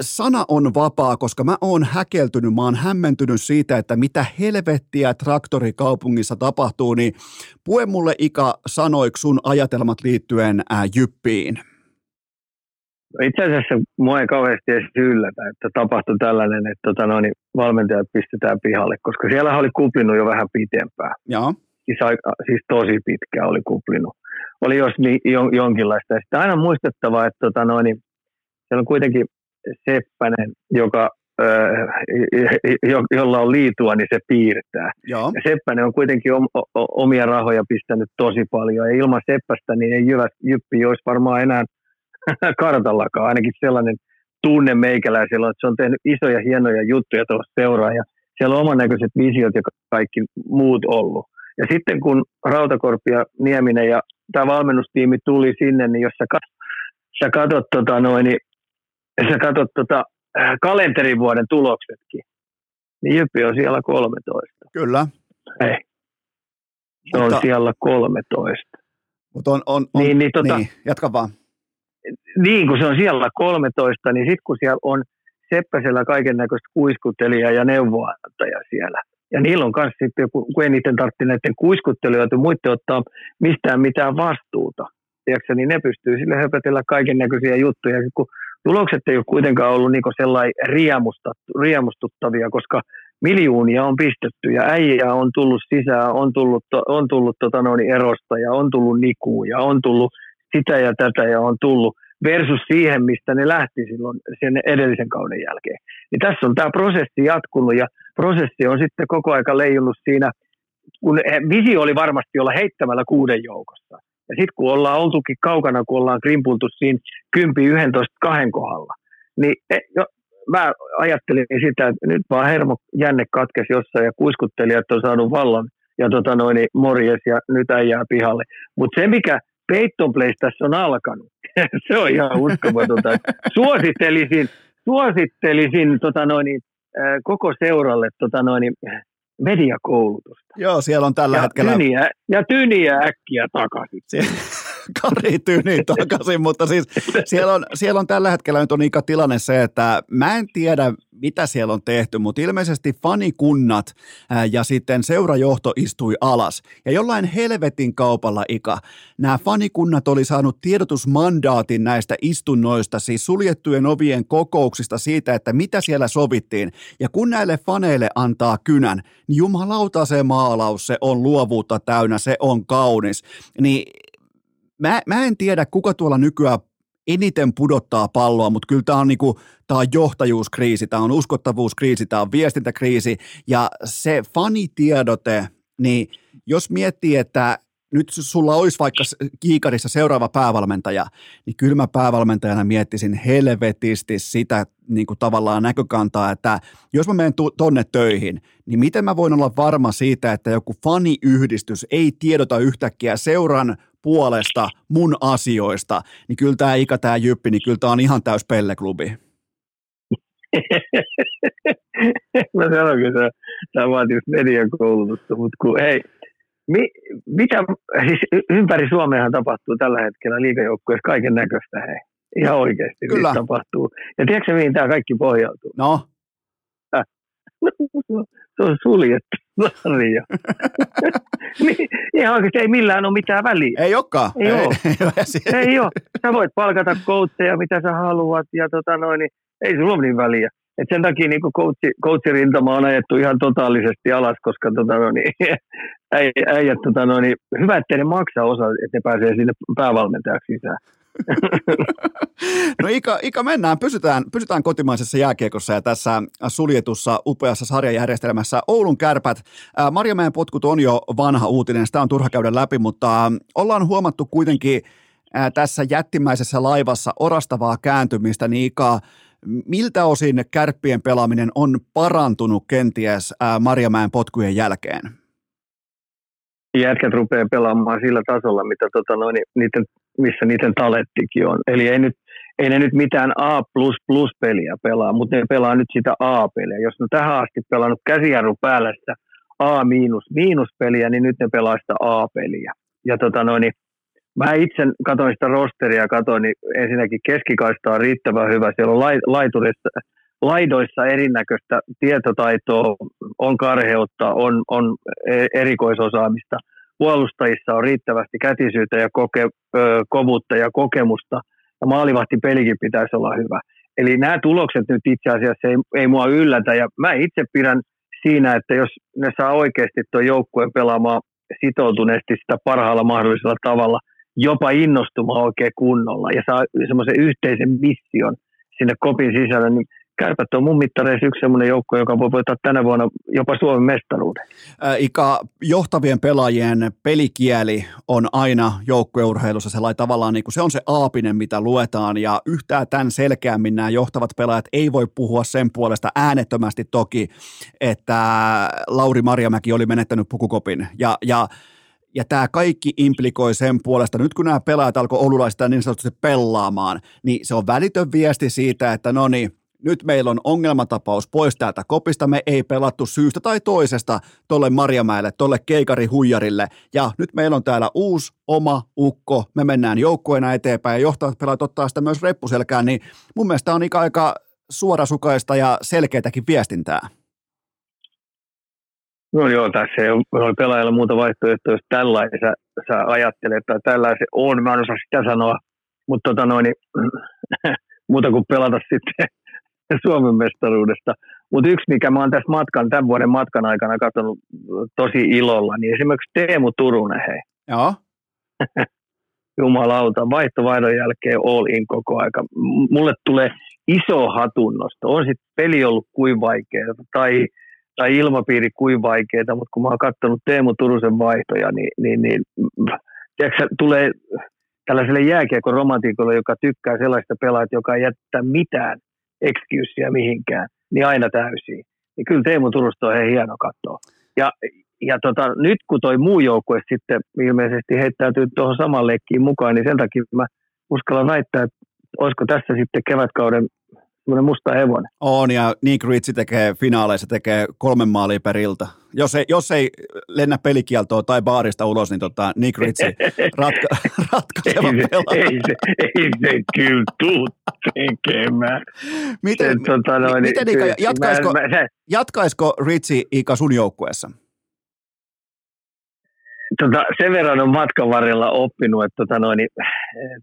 sana on vapaa, koska mä oon häkeltynyt, mä oon hämmentynyt siitä, että mitä helvettiä traktorikaupungissa tapahtuu, niin pue mulle Ika sanoiksi sun ajatelmat liittyen ää, Jyppiin. No itse asiassa mua ei kauheasti edes yllätä, että tapahtui tällainen, että tota, no, niin valmentajat pistetään pihalle, koska siellä oli kuplinut jo vähän pitempään. Joo. Siis, aika, siis tosi pitkä oli kuplinut. Oli jos niin, jonkinlaista. Ja sitten aina muistettava, että tota, no, niin, siellä on kuitenkin Seppänen, joka, jo, jolla on liitua, niin se piirtää. Joo. Ja Seppänen on kuitenkin omia rahoja pistänyt tosi paljon. Ja ilman Seppästä niin ei Jyvä, Jyppi olisi varmaan enää kartallakaan. Ainakin sellainen tunne meikäläisellä, että se on tehnyt isoja hienoja juttuja tuolla seuraa. Ja siellä on oman näköiset visiot ja kaikki muut ollut. Ja sitten kun Rautakorpi ja Nieminen ja tämä valmennustiimi tuli sinne, niin jos sä katsot, sä katsot tota noin, niin sä katsot tota, kalenterivuoden tuloksetkin, niin Jyppi on siellä 13. Kyllä. Ei. Se Mutta- on siellä 13. Mutta on, on, on, Niin, niin, tota- niin, jatka vaan. Niin, kun se on siellä 13, niin sitten kun siellä on Seppäsellä kaiken näköistä kuiskuttelijaa ja neuvoantaja siellä. Ja niillä on kanssa sitten, joku- kun ei niiden tarvitse näiden kuiskuttelijoita muiden ottaa mistään mitään vastuuta, tiedätkö, niin ne pystyy sille höpötellä kaiken näköisiä juttuja. Kun tulokset ei ole kuitenkaan ollut niin sellainen riemustuttavia, koska miljoonia on pistetty ja äijää on tullut sisään, on tullut, on tullut tota noin erosta ja on tullut nikuun ja on tullut sitä ja tätä ja on tullut versus siihen, mistä ne lähti silloin sen edellisen kauden jälkeen. Niin tässä on tämä prosessi jatkunut ja prosessi on sitten koko aika leijunut siinä, kun visio oli varmasti olla heittämällä kuuden joukossa. Ja sitten kun ollaan oltukin kaukana, kun ollaan krimpultu siinä 10, 11, kahden kohdalla, niin e, jo, mä ajattelin sitä, että nyt vaan hermo jänne katkesi jossain ja kuiskuttelijat on saanut vallan ja tota noin, niin morjes ja nyt äijää pihalle. Mutta se, mikä Peyton Place tässä on alkanut, se on ihan uskomatonta. Suosittelisin, suosittelisin tota noin, niin, koko seuralle tota noin, niin, mediakoulutusta. Joo, siellä on tällä Ja hetkellä... tyniä, ja tyniä äkkiä takaisin. Sie- Kari Tyni takaisin, mutta siis siellä on, siellä on tällä hetkellä nyt on Ika tilanne se, että mä en tiedä, mitä siellä on tehty, mutta ilmeisesti fanikunnat ja sitten seurajohto istui alas. Ja jollain helvetin kaupalla, Ika, nämä fanikunnat oli saanut tiedotusmandaatin näistä istunnoista, siis suljettujen ovien kokouksista siitä, että mitä siellä sovittiin. Ja kun näille faneille antaa kynän, niin jumalauta se maalaus, se on luovuutta täynnä, se on kaunis. Niin mä, mä en tiedä, kuka tuolla nykyään eniten pudottaa palloa, mutta kyllä tämä on, niinku, tää on johtajuuskriisi, tämä on uskottavuuskriisi, tämä on viestintäkriisi. Ja se fanitiedote, niin jos miettii, että nyt sulla olisi vaikka kiikarissa seuraava päävalmentaja, niin kyllä mä päävalmentajana miettisin helvetisti sitä niin kuin tavallaan näkökantaa, että jos mä menen tonne töihin, niin miten mä voin olla varma siitä, että joku faniyhdistys ei tiedota yhtäkkiä seuran puolesta mun asioista, niin kyllä tämä Ika, tämä Jyppi, niin kyllä tämä on ihan täys pelleklubi. Mä sanon, että tämä vaatii median koulutusta, mutta kun hei, mi, mitä, siis ympäri Suomeahan tapahtuu tällä hetkellä liikajoukkueessa kaiken näköistä, hei. Ihan oikeasti Kyllä. tapahtuu. Ja tiedätkö mihin tämä kaikki pohjautuu? No? Äh. Se on suljettu sarja. niin, ihan oikeasti ei millään ole mitään väliä. Ei olekaan. Ei, ei ole. ei ole. Sä voit palkata koutseja, mitä sä haluat, ja tota noin, niin ei sulla ole niin väliä. Et sen takia niin coachi, coachirintama on ajettu ihan totaalisesti alas, koska tota, no, niin, äijät, tota, no, niin, hyvä, että ne maksaa osa, että ne pääsee sinne päävalmentajaksi sisään. No Ika, Ika mennään, pysytään, pysytään kotimaisessa jääkiekossa ja tässä suljetussa upeassa sarjajärjestelmässä. Oulun kärpät, Marjamäen potkut on jo vanha uutinen, sitä on turha käydä läpi, mutta ollaan huomattu kuitenkin tässä jättimäisessä laivassa orastavaa kääntymistä, niin Ika, miltä osin kärppien pelaaminen on parantunut kenties Marjamäen potkujen jälkeen? Jätkät rupeaa pelaamaan sillä tasolla, mitä tota noin, niiden missä niiden talettikin on. Eli ei, nyt, ei ne nyt mitään A++-peliä pelaa, mutta ne pelaa nyt sitä A-peliä. Jos ne tähän asti pelannut käsijarru päällä sitä A-peliä, niin nyt ne pelaa sitä A-peliä. Ja tota noin, mä itse katsoin sitä rosteria, katsoin, niin ensinnäkin keskikaista on riittävän hyvä. Siellä on laiturissa, laidoissa erinäköistä tietotaitoa, on karheutta, on, on e-, erikoisosaamista – puolustajissa on riittävästi kätisyyttä ja koke, ö, kovuutta ja kokemusta, ja maalivahtipelikin pitäisi olla hyvä. Eli nämä tulokset nyt itse asiassa ei, ei mua yllätä, ja mä itse pidän siinä, että jos ne saa oikeasti tuon joukkueen pelaamaan sitoutuneesti sitä parhaalla mahdollisella tavalla, jopa innostumaan oikein kunnolla ja saa semmoisen yhteisen mission sinne kopin sisälle, niin Kärpät on mun mittareissa yksi sellainen joukko, joka voi voittaa tänä vuonna jopa Suomen mestaruuden. Ika, johtavien pelaajien pelikieli on aina joukkueurheilussa. Sellainen tavallaan, niin kuin se on se aapinen, mitä luetaan, ja yhtään tämän selkeämmin nämä johtavat pelaajat ei voi puhua sen puolesta äänettömästi toki, että Lauri Marjamäki oli menettänyt pukukopin, ja, ja ja tämä kaikki implikoi sen puolesta, nyt kun nämä pelaajat alkoi oululaista niin sanotusti pelaamaan, niin se on välitön viesti siitä, että no niin, nyt meillä on ongelmatapaus pois täältä kopista, me ei pelattu syystä tai toisesta tolle Marjamäelle, tolle keikari huijarille, ja nyt meillä on täällä uusi oma ukko, me mennään joukkueena eteenpäin, ja johtavat pelaajat ottaa sitä myös reppuselkään, niin mun mielestä on aika suorasukaista ja selkeätäkin viestintää. No joo, tässä ei ole pelaajalla muuta vaihtoehtoa, jos tällainen sä, sä ajattelet, tai tällainen se on, mä en osaa sitä sanoa, mutta tota noin, niin, muuta kuin pelata sitten Suomen mestaruudesta. Mutta yksi, mikä mä oon tässä matkan, tämän vuoden matkan aikana katsonut tosi ilolla, niin esimerkiksi Teemu Turunen, hei. Joo. Jumalauta, vaihtovaihdon jälkeen all in koko aika. Mulle tulee iso hatunnosto. On sitten peli ollut kuin vaikeaa tai, tai ilmapiiri kuin vaikeaa, mutta kun mä oon katsonut Teemu Turusen vaihtoja, niin, niin, niin tiedätkö, tulee tällaiselle jääkiekon romantiikolle, joka tykkää sellaista pelaajat, joka ei jättää mitään excusea mihinkään, niin aina täysiin. Niin kyllä Teemu Turusta on hieno katsoa. Ja, ja tota, nyt kun toi muu joukkue sitten ilmeisesti heittäytyy tuohon saman leikkiin mukaan, niin sen takia mä uskallan väittää, että olisiko tässä sitten kevätkauden semmoinen musta hevonen. On, ja Nick Ritchie tekee finaaleissa, tekee kolmen maalia per ilta. Jos ei, jos ei lennä pelikieltoa tai baarista ulos, niin tota, Nick Ritchie ratka, ratkaiseva ei, se, pelaaja. ei, se, ei se kyllä tuu tekemään. Miten, Se, tota, noin, miten Ika, kyllä, jatkaisiko, mä- mä- jatkaisiko Ritchie Ika sun joukkueessa? tota, sen verran on matkan varrella oppinut, että tota noin, niin, eh,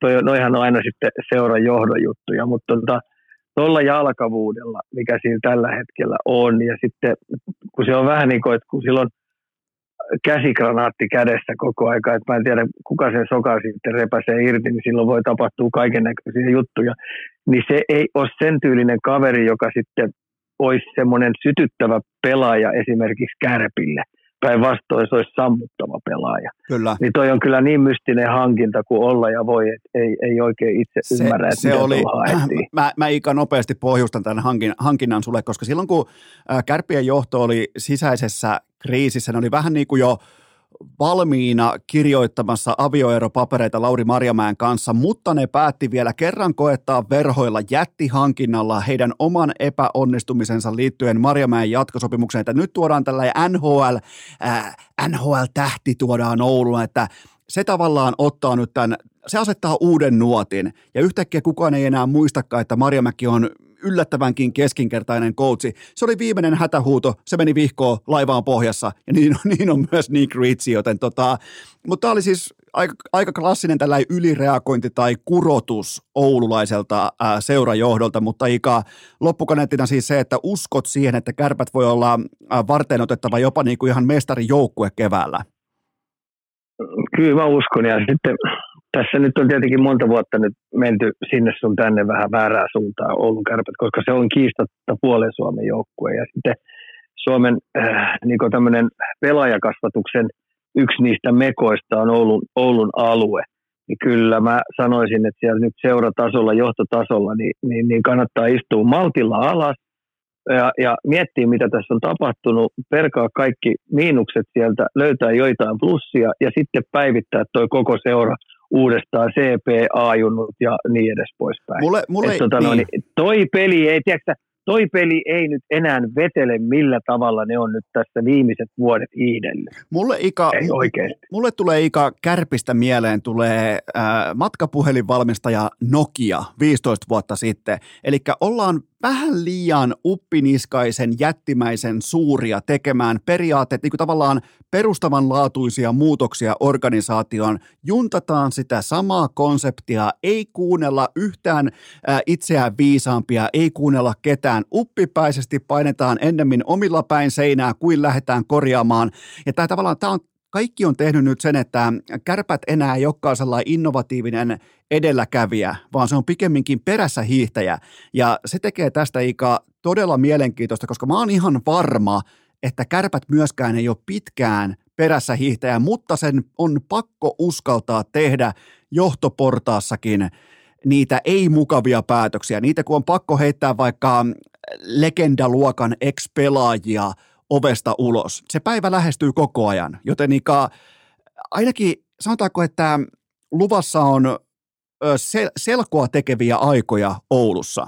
toi, noihan on aina sitten seuran johdon juttuja, mutta tota, tuolla jalkavuudella, mikä siinä tällä hetkellä on, ja sitten kun se on vähän niin kuin, että kun silloin käsikranaatti kädessä koko aika, että mä en tiedä kuka sen sokaa sitten repäsee irti, niin silloin voi tapahtua kaiken näköisiä juttuja, niin se ei ole sen tyylinen kaveri, joka sitten olisi semmoinen sytyttävä pelaaja esimerkiksi kärpille päinvastoin se olisi sammuttava pelaaja. Kyllä. Niin toi on kyllä niin mystinen hankinta kuin olla ja voi, että ei, ei oikein itse Se, ymmärrä, että se oli, haettiin. mä, mä Ika nopeasti pohjustan tämän hankin, hankinnan sulle, koska silloin kun ää, Kärppien johto oli sisäisessä kriisissä, ne oli vähän niin kuin jo valmiina kirjoittamassa avioeropapereita Lauri Marjamäen kanssa, mutta ne päätti vielä kerran koettaa verhoilla jättihankinnalla heidän oman epäonnistumisensa liittyen Marjamäen jatkosopimukseen, että nyt tuodaan tällainen NHL, äh, NHL-tähti tuodaan Ouluun, että se tavallaan ottaa nyt tämän, se asettaa uuden nuotin. Ja yhtäkkiä kukaan ei enää muistakaan, että Marjamäki on yllättävänkin keskinkertainen coachi. Se oli viimeinen hätähuuto, se meni vihkoon laivaan pohjassa ja niin, on- niin on myös Nick Ritchie, joten tota, mutta tämä oli siis aika, aika klassinen tällainen ylireagointi tai kurotus oululaiselta ää, seurajohdolta, mutta Ika, loppukaneettina siis se, että uskot siihen, että kärpät voi olla ää, varten otettava jopa niin kuin ihan mestarijoukkue keväällä. Kyllä mä uskon ja sitten tässä nyt on tietenkin monta vuotta nyt menty sinne sun tänne vähän väärää suuntaan Oulun kärpät, koska se on kiistatta puolen Suomen joukkue. Ja sitten Suomen äh, niin tämmöinen pelaajakasvatuksen yksi niistä mekoista on Oulun, Oulun alue. Niin kyllä mä sanoisin, että siellä nyt seuratasolla, johtotasolla, niin, niin, niin kannattaa istua maltilla alas ja, ja miettiä, mitä tässä on tapahtunut, perkaa kaikki miinukset sieltä, löytää joitain plussia ja sitten päivittää toi koko seura uudestaan CP, A-junnut ja niin edes poispäin. Mulle, mulle Et tota, no, niin, toi peli ei, tiedätkö, toi peli ei nyt enää vetele, millä tavalla ne on nyt tässä viimeiset vuodet iidellyt. Mulle, Ika, Ei oikeesti. mulle tulee Ika Kärpistä mieleen tulee äh, matkapuhelinvalmistaja Nokia 15 vuotta sitten. Eli ollaan vähän liian uppiniskaisen, jättimäisen suuria tekemään periaatteet, niin kuin tavallaan perustavanlaatuisia muutoksia organisaatioon. Juntataan sitä samaa konseptia, ei kuunnella yhtään äh, itseään viisaampia, ei kuunnella ketään. Uppipäisesti painetaan ennemmin omilla päin seinää kuin lähdetään korjaamaan. Ja tämä tavallaan, tämä on kaikki on tehnyt nyt sen, että kärpät enää ei olekaan sellainen innovatiivinen edelläkävijä, vaan se on pikemminkin perässä hiihtäjä. Ja se tekee tästä Ika todella mielenkiintoista, koska mä oon ihan varma, että kärpät myöskään ei ole pitkään perässä hiihtäjä, mutta sen on pakko uskaltaa tehdä johtoportaassakin niitä ei-mukavia päätöksiä. Niitä kun on pakko heittää vaikka legendaluokan ex-pelaajia ovesta ulos. Se päivä lähestyy koko ajan, joten Ika, ainakin sanotaanko, että luvassa on sel- selkoa tekeviä aikoja Oulussa.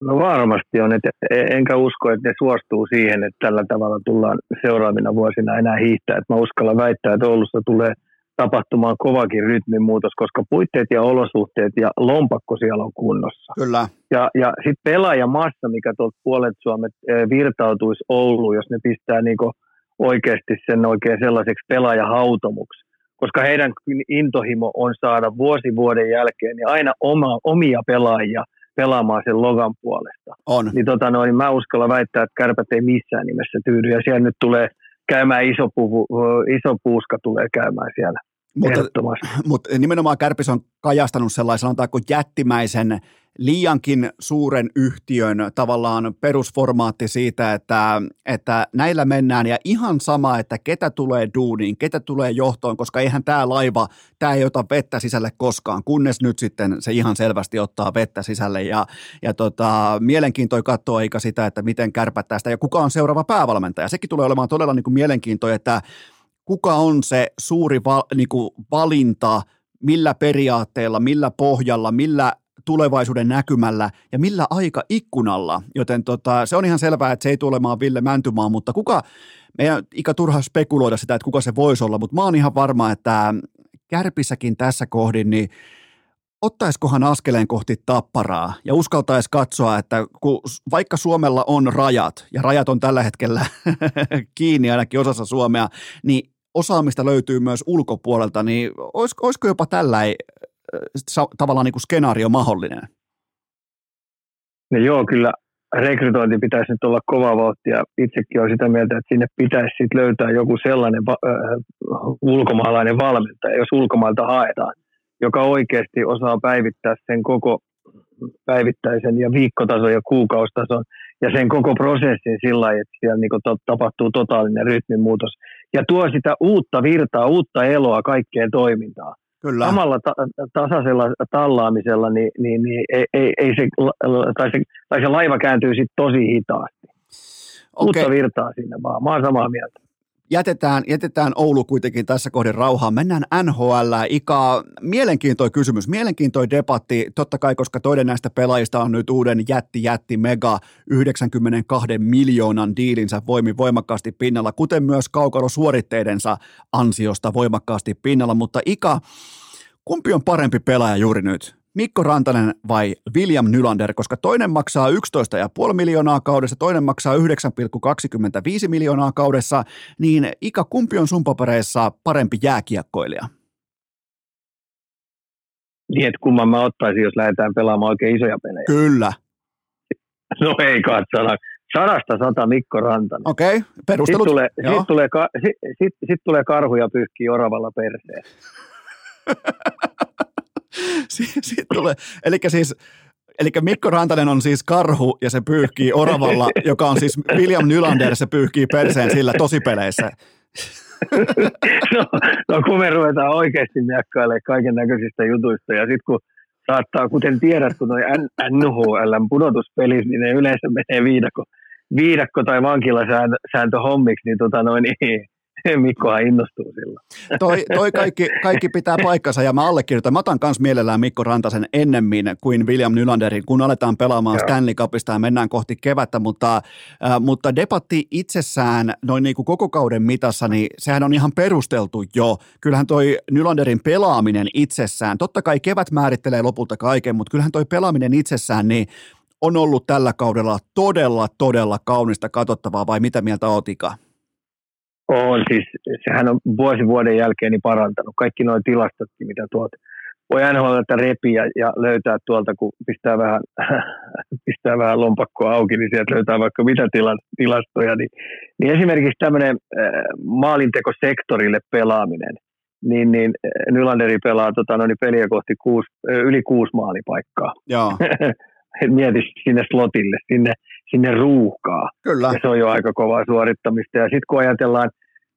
No varmasti on, et enkä usko, että ne suostuu siihen, että tällä tavalla tullaan seuraavina vuosina enää hiihtää. Et mä uskallan väittää, että Oulussa tulee tapahtumaan kovakin rytminmuutos, koska puitteet ja olosuhteet ja lompakko siellä on kunnossa. Kyllä. Ja, ja sitten pelaajamassa, mikä tuolta puolet Suomet eh, virtautuisi Ouluun, jos ne pistää niinku oikeasti sen oikein sellaiseksi pelaajahautomuksi. Koska heidän intohimo on saada vuosi vuoden jälkeen niin aina oma, omia pelaajia pelaamaan sen logan puolesta. On. Niin, tota noin, niin mä uskallan väittää, että kärpät ei missään nimessä tyydy. Ja siellä nyt tulee käymään iso, puhu, iso puuska tulee käymään siellä. Mutta, mutta nimenomaan Kärpis on kajastanut sellaisen, sanotaanko jättimäisen, liiankin suuren yhtiön tavallaan perusformaatti siitä, että, että näillä mennään. Ja ihan sama, että ketä tulee duuniin, ketä tulee johtoon, koska eihän tämä laiva, tämä ei ota vettä sisälle koskaan, kunnes nyt sitten se ihan selvästi ottaa vettä sisälle. Ja, ja tota, mielenkiintoi katsoa eikä sitä, että miten kärpät tästä ja kuka on seuraava päävalmentaja. Sekin tulee olemaan todella niin kuin mielenkiintoinen, että kuka on se suuri val, niin kuin valinta, millä periaatteella, millä pohjalla, millä tulevaisuuden näkymällä ja millä aika ikkunalla, joten tota, se on ihan selvää, että se ei tule olemaan Ville Mäntymaa, mutta kuka, meidän ikä turha spekuloida sitä, että kuka se voisi olla, mutta mä oon ihan varma, että kärpissäkin tässä kohdin, niin ottaisikohan askeleen kohti tapparaa ja uskaltaisi katsoa, että kun vaikka Suomella on rajat, ja rajat on tällä hetkellä kiinni ainakin osassa Suomea, niin osaamista löytyy myös ulkopuolelta, niin olisiko, olisiko jopa tällä tavallaan niin kuin skenaario mahdollinen? No joo, kyllä rekrytointi pitäisi nyt olla kova vauhtia. Itsekin olen sitä mieltä, että sinne pitäisi sit löytää joku sellainen äh, ulkomaalainen valmentaja, jos ulkomailta haetaan, joka oikeasti osaa päivittää sen koko päivittäisen ja viikkotason ja kuukaustason ja sen koko prosessin sillä lailla, että siellä niin tapahtuu totaalinen rytminmuutos ja tuo sitä uutta virtaa, uutta eloa kaikkeen toimintaan. Kyllä. Samalla ta- tasaisella tallaamisella niin, niin, niin ei, ei, ei se, tai se, tai se laiva kääntyy sitten tosi hitaasti. Okay. Uutta virtaa sinne vaan. Mä oon samaa mieltä jätetään, jätetään Oulu kuitenkin tässä kohdin rauhaan. Mennään NHL. Ika, mielenkiintoinen kysymys, mielenkiintoinen debatti, totta kai, koska toinen näistä pelaajista on nyt uuden jätti, jätti, mega 92 miljoonan diilinsä voimi voimakkaasti pinnalla, kuten myös kaukalo suoritteidensa ansiosta voimakkaasti pinnalla, mutta Ika, kumpi on parempi pelaaja juuri nyt? Mikko Rantanen vai William Nylander, koska toinen maksaa 11,5 miljoonaa kaudessa, toinen maksaa 9,25 miljoonaa kaudessa, niin Ika, kumpi on sun papereissa parempi jääkiekkoilija? Niin, että kumman mä ottaisin, jos lähdetään pelaamaan oikein isoja pelejä. Kyllä. No ei katsella. Sadasta sata Mikko Rantanen. Okei, okay, perustelut. Sitten tulee, sit tulee, sit, sit, sit tulee karhu ja pyyhkii oravalla perseen. Tulee, eli siis Mikko Rantanen on siis karhu ja se pyyhkii oravalla, joka on siis William Nylander, se pyyhkii perseen sillä tosipeleissä. no, no kun me ruvetaan oikeasti miakkailemaan kaiken näköisistä jutuista ja sitten kun saattaa, kuten tiedät, kun noi NHL pudotuspelit, niin ne yleensä menee viidakko, viidakko tai vankilasääntö hommiksi, niin, tota noin, niin Mikkohan innostuu sillä. Toi, toi kaikki, kaikki pitää paikkansa ja mä allekirjoitan. Mä otan myös mielellään Mikko Rantasen ennemmin kuin William Nylanderin, kun aletaan pelaamaan Joo. Stanley Cupista ja mennään kohti kevättä, mutta, äh, mutta debatti itsessään noin niin kuin koko kauden mitassa, niin sehän on ihan perusteltu jo. Kyllähän toi Nylanderin pelaaminen itsessään, totta kai kevät määrittelee lopulta kaiken, mutta kyllähän toi pelaaminen itsessään, niin on ollut tällä kaudella todella, todella kaunista katsottavaa, vai mitä mieltä Otika? On siis, sehän on vuosi vuoden jälkeen niin parantanut. Kaikki nuo tilastotkin, mitä tuot voi että repiä ja löytää tuolta, kun pistää vähän, pistää vähän lompakkoa auki, niin sieltä löytää vaikka mitä tila, tilastoja. Niin, niin esimerkiksi tämmöinen äh, maalintekosektorille pelaaminen, niin, niin äh, Nylanderi pelaa tota, no, niin peliä kohti kuusi, äh, yli kuusi maalipaikkaa. Joo. Mieti sinne slotille, sinne, sinne ruuhkaa. Kyllä. Ja se on jo aika kovaa suorittamista. Ja sitten kun ajatellaan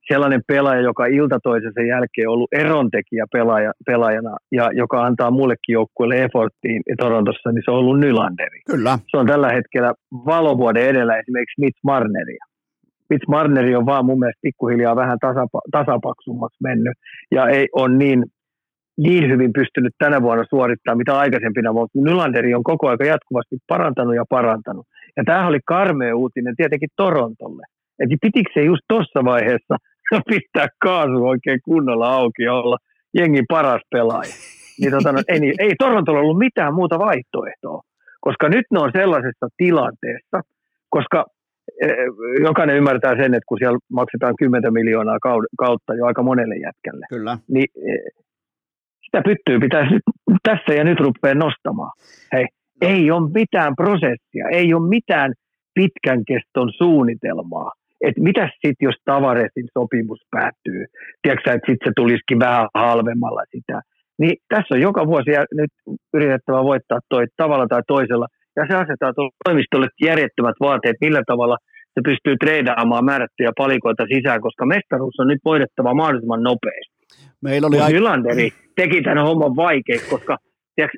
sellainen pelaaja, joka ilta toisensa jälkeen on ollut erontekijä pelaaja, pelaajana ja joka antaa muullekin joukkueelle efforttiin Torontossa, niin se on ollut Nylanderi. Kyllä. Se on tällä hetkellä valovuoden edellä esimerkiksi Mitch Marneria. Mitch Marneri on vaan mun mielestä pikkuhiljaa vähän tasapa, tasapaksummaksi mennyt ja ei on niin, niin hyvin pystynyt tänä vuonna suorittamaan mitä aikaisempina, mutta Nylanderi on koko ajan jatkuvasti parantanut ja parantanut. Ja tämähän oli karmea uutinen tietenkin Torontolle. Että pitikö se just tuossa vaiheessa pistää kaasu oikein kunnolla auki ja olla jengin paras pelaaja. Niin tota, no, ei, ei Torontolla ollut mitään muuta vaihtoehtoa, koska nyt ne on sellaisessa tilanteessa, koska e, jokainen ymmärtää sen, että kun siellä maksetaan 10 miljoonaa kautta jo aika monelle jätkälle, Kyllä. niin e, sitä pyttyy pitäisi tässä ja nyt rupeaa nostamaan. Hei, no. ei ole mitään prosessia, ei ole mitään pitkän keston suunnitelmaa että mitä sitten, jos Tavaresin sopimus päättyy, tiedätkö että sitten se tulisikin vähän halvemmalla sitä. Niin tässä on joka vuosi nyt yritettävä voittaa toi tavalla tai toisella, ja se asettaa toimistolle järjettömät vaateet, millä tavalla se pystyy treidaamaan määrättyjä palikoita sisään, koska mestaruus on nyt voidettava mahdollisimman nopeasti. Meillä oli aika... teki tämän homman vaikeaksi, koska tiedätkö,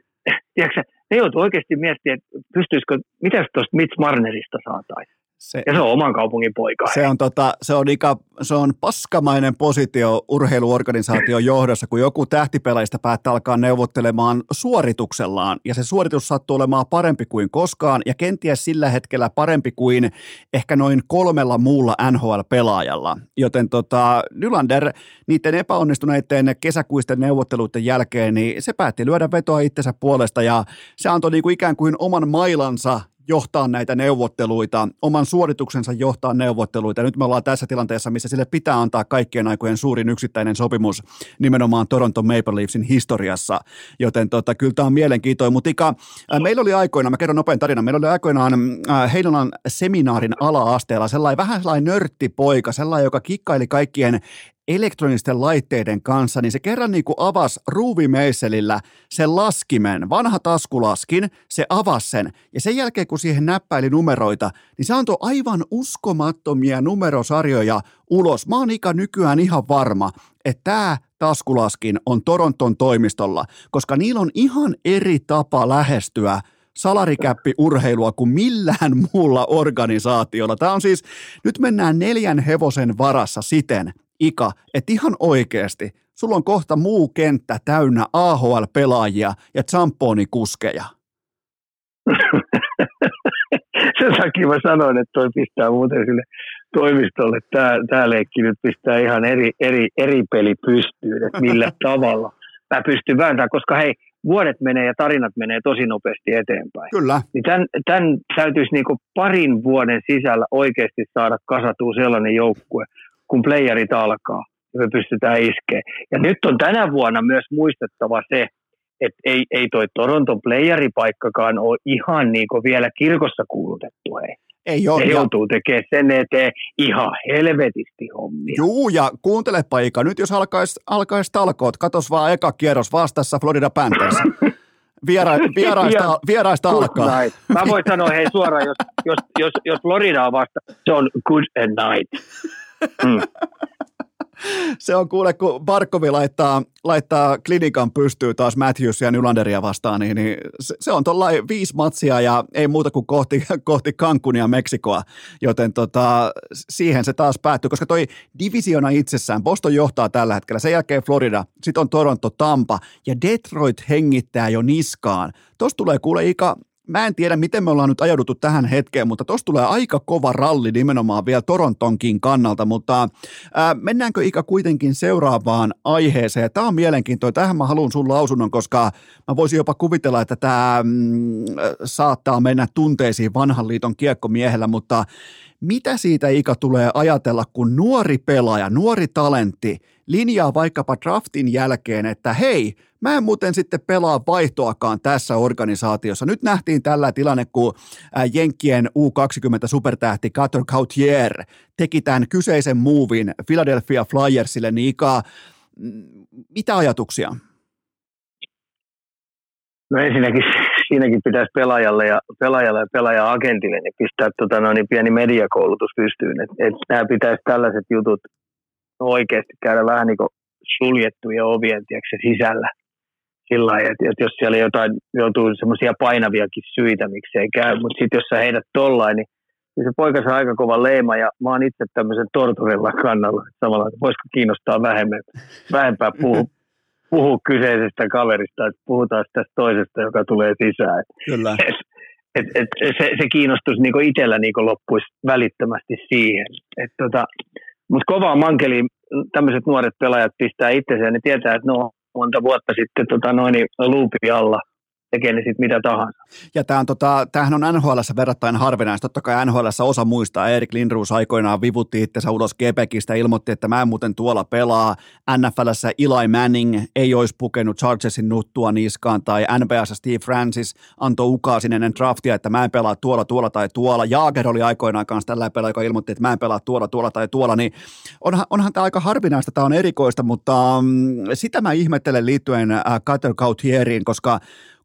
tiedätkö, ne joutuu oikeasti miettimään, että pystyisikö, mitä tuosta Mitch Marnerista saataisiin. Se, ja se on oman kaupungin poika. Se on, tota, se, on ika, se on paskamainen positio urheiluorganisaation johdossa, kun joku tähtipelaista päättää alkaa neuvottelemaan suorituksellaan, ja se suoritus sattuu olemaan parempi kuin koskaan, ja kenties sillä hetkellä parempi kuin ehkä noin kolmella muulla NHL-pelaajalla. Joten tota, Nylander niiden epäonnistuneiden kesäkuisten neuvotteluiden jälkeen, niin se päätti lyödä vetoa itsensä puolesta, ja se antoi niin kuin ikään kuin oman mailansa johtaa näitä neuvotteluita, oman suorituksensa johtaa neuvotteluita. Nyt me ollaan tässä tilanteessa, missä sille pitää antaa kaikkien aikojen suurin yksittäinen sopimus nimenomaan Toronto Maple Leafsin historiassa. Joten tota, kyllä tämä on mielenkiintoinen. Mutta Ika, äh, meillä oli aikoina, mä kerron nopein tarina, meillä oli aikoinaan äh, Heinolan seminaarin ala-asteella sellainen vähän sellainen nörttipoika, sellainen, joka kikkaili kaikkien elektronisten laitteiden kanssa, niin se kerran niin kuin avasi ruuvimeisselillä sen laskimen, vanha taskulaskin, se avasi sen, ja sen jälkeen kun siihen näppäili numeroita, niin se antoi aivan uskomattomia numerosarjoja ulos. Mä oon Ika nykyään ihan varma, että tämä taskulaskin on Toronton toimistolla, koska niillä on ihan eri tapa lähestyä salarikäppi urheilua kuin millään muulla organisaatiolla. Tämä on siis, nyt mennään neljän hevosen varassa siten, Ika, että ihan oikeasti sulla on kohta muu kenttä täynnä AHL-pelaajia ja kuskeja. Sen takia mä sanoin, että toi pistää muuten sille toimistolle. Tämä, tämä leikki nyt pistää ihan eri, eri, eri peli pystyyn, että millä tavalla mä pystyn vääntämään, koska hei, vuodet menee ja tarinat menee tosi nopeasti eteenpäin. Kyllä. Niin tämän, tämän täytyisi niin parin vuoden sisällä oikeasti saada kasatua sellainen joukkue, kun playerit alkaa ja me pystytään iskeä. Ja nyt on tänä vuonna myös muistettava se, että ei, ei toi Toronton playeripaikkakaan ole ihan niin vielä kirkossa kuulutettu. Hei. Ei ole. Ne joutuu tekemään sen eteen ihan helvetisti hommia. Juu, ja kuuntele paikka. Nyt jos alkaisi alkais talkoot, katos vaan eka kierros vastassa Florida Panthers. Viera, vieraista, vieraista alkaa. Night. Mä voin sanoa hei suoraan, jos, jos, jos, jos Florida on vasta, se on good and night. Mm. Se on kuule, kun Barkovi laittaa, laittaa klinikan pystyy taas Matthews ja Nylanderia vastaan, niin, niin se, se on tuollainen viisi matsia ja ei muuta kuin kohti, kohti Cancunia Meksikoa, joten tota, siihen se taas päättyy, koska toi divisiona itsessään, Boston johtaa tällä hetkellä, sen jälkeen Florida, sitten on Toronto, Tampa ja Detroit hengittää jo niskaan. Tuossa tulee kuule Ika mä en tiedä, miten me ollaan nyt ajauduttu tähän hetkeen, mutta tuossa tulee aika kova ralli nimenomaan vielä Torontonkin kannalta, mutta ää, mennäänkö Ika kuitenkin seuraavaan aiheeseen? Tämä on mielenkiintoinen, tähän mä haluan sun lausunnon, koska mä voisin jopa kuvitella, että tämä mm, saattaa mennä tunteisiin vanhan liiton kiekkomiehellä, mutta mitä siitä Ika tulee ajatella, kun nuori pelaaja, nuori talentti linjaa vaikkapa draftin jälkeen, että hei, mä en muuten sitten pelaa vaihtoakaan tässä organisaatiossa. Nyt nähtiin tällä tilanne, kun Jenkkien U20 supertähti Cutter Gautier teki tämän kyseisen muuvin Philadelphia Flyersille, niin Ika, mm, mitä ajatuksia? No ensinnäkin siinäkin pitäisi pelaajalle ja, pelaajalle ja pelaaja-agentille niin pistää tota, no, niin pieni mediakoulutus pystyyn. Et, et nämä pitäisi tällaiset jutut oikeasti käydä vähän niin kuin suljettuja ovien tiedätkö, sisällä. Sillä lailla, että, että jos siellä jotain joutuu semmoisia painaviakin syitä, miksi ei käy, mutta sitten jos sä heidät tollain, niin, niin se poika saa aika kova leima ja mä oon itse tämmöisen torturilla kannalla samalla, että voisiko kiinnostaa vähemmän, vähempää puhua, puhua kyseisestä kaverista, että puhutaan tästä toisesta, joka tulee sisään. Kyllä. Et, et, et, se, se kiinnostus niin itsellä niin loppuisi välittömästi siihen. Et tota, Mutta kovaa mankeliin tämmöiset nuoret pelaajat pistää itsensä ja ne tietää, että no monta vuotta sitten tota, noin, luupi alla tekee ne sitten mitä tahansa. Ja tämä on, tota, tämähän on NHL verrattain harvinaista. Totta kai NHL osa muistaa, Erik Lindruus aikoinaan vivutti itsensä ulos Quebecistä, ilmoitti, että mä en muuten tuolla pelaa. NFLssä Eli Manning ei olisi pukenut Chargersin nuttua niskaan, tai NBAssa Steve Francis antoi ukaasin ennen draftia, että mä en pelaa tuolla, tuolla tai tuolla. Jaager oli aikoinaan kanssa tällä pelaa, joka ilmoitti, että mä en pelaa tuolla, tuolla tai tuolla, niin onhan, onhan tämä aika harvinaista, tämä on erikoista, mutta um, sitä mä ihmettelen liittyen uh, Cutter Gautieriin, koska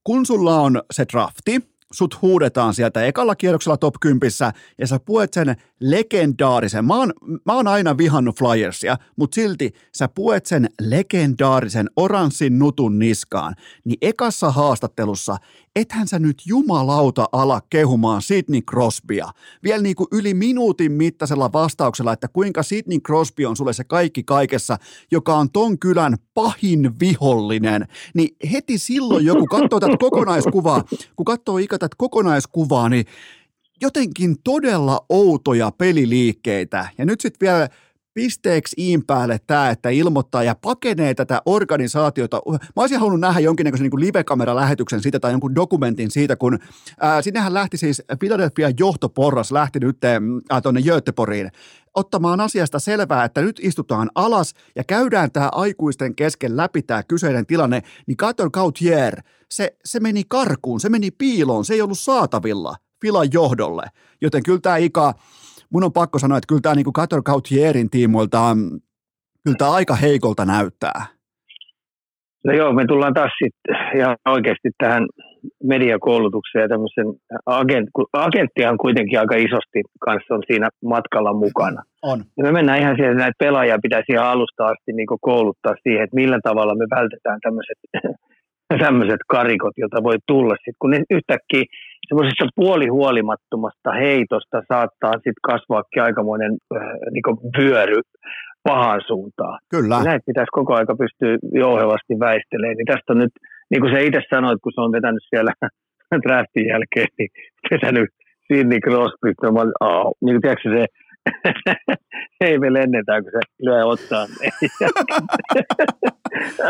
kun sulla on se drafti, sut huudetaan sieltä ekalla kierroksella top 10 ja sä puet sen legendaarisen, mä oon, mä oon aina vihannut Flyersia, mutta silti sä puet sen legendaarisen oranssin nutun niskaan, niin ekassa haastattelussa ethän sä nyt jumalauta ala kehumaan Sidney Crosbya. Vielä niin kuin yli minuutin mittaisella vastauksella, että kuinka Sidney Crosby on sulle se kaikki kaikessa, joka on ton kylän pahin vihollinen. Niin heti silloin joku katsoo tätä kokonaiskuvaa, kun katsoo ikä tätä kokonaiskuvaa, niin jotenkin todella outoja peliliikkeitä. Ja nyt sitten vielä pisteeksi iin päälle tämä, että ilmoittaa ja pakenee tätä organisaatiota. Mä olisin halunnut nähdä jonkinnäköisen niin live-kameralähetyksen siitä tai jonkun dokumentin siitä, kun ää, sinnehän lähti siis Philadelphia johtoporras lähti nyt tuonne Göteporiin ottamaan asiasta selvää, että nyt istutaan alas ja käydään tämä aikuisten kesken läpi tämä kyseinen tilanne, niin Gator Gautier, se, se meni karkuun, se meni piiloon, se ei ollut saatavilla Filan johdolle. Joten kyllä tämä Ika, mun on pakko sanoa, että kyllä tämä niin Qatar Gautierin tiimoilta, kyllä tämä aika heikolta näyttää. No joo, me tullaan taas sitten ihan oikeasti tähän mediakoulutukseen ja tämmöisen agent, agenttihan kuitenkin aika isosti kanssa on siinä matkalla mukana. On. Ja me mennään ihan siihen, että näitä pelaajia pitäisi ihan alusta asti niin kouluttaa siihen, että millä tavalla me vältetään tämmöiset, tämmöiset karikot, joita voi tulla sitten, kun ne yhtäkkiä semmoisesta puolihuolimattomasta heitosta saattaa sitten kasvaakin aikamoinen äh, niin vyöry pahaan suuntaan. Kyllä. Ja näitä pitäisi koko aika pystyä jouhevasti väistelemään. Niin tästä on nyt, niin kuin se itse sanoit, kun se on vetänyt siellä draftin jälkeen, niin vetänyt Sidney Crosby, niin kuin tiedätkö se, ei me lennetään, kun se lyö ottaa.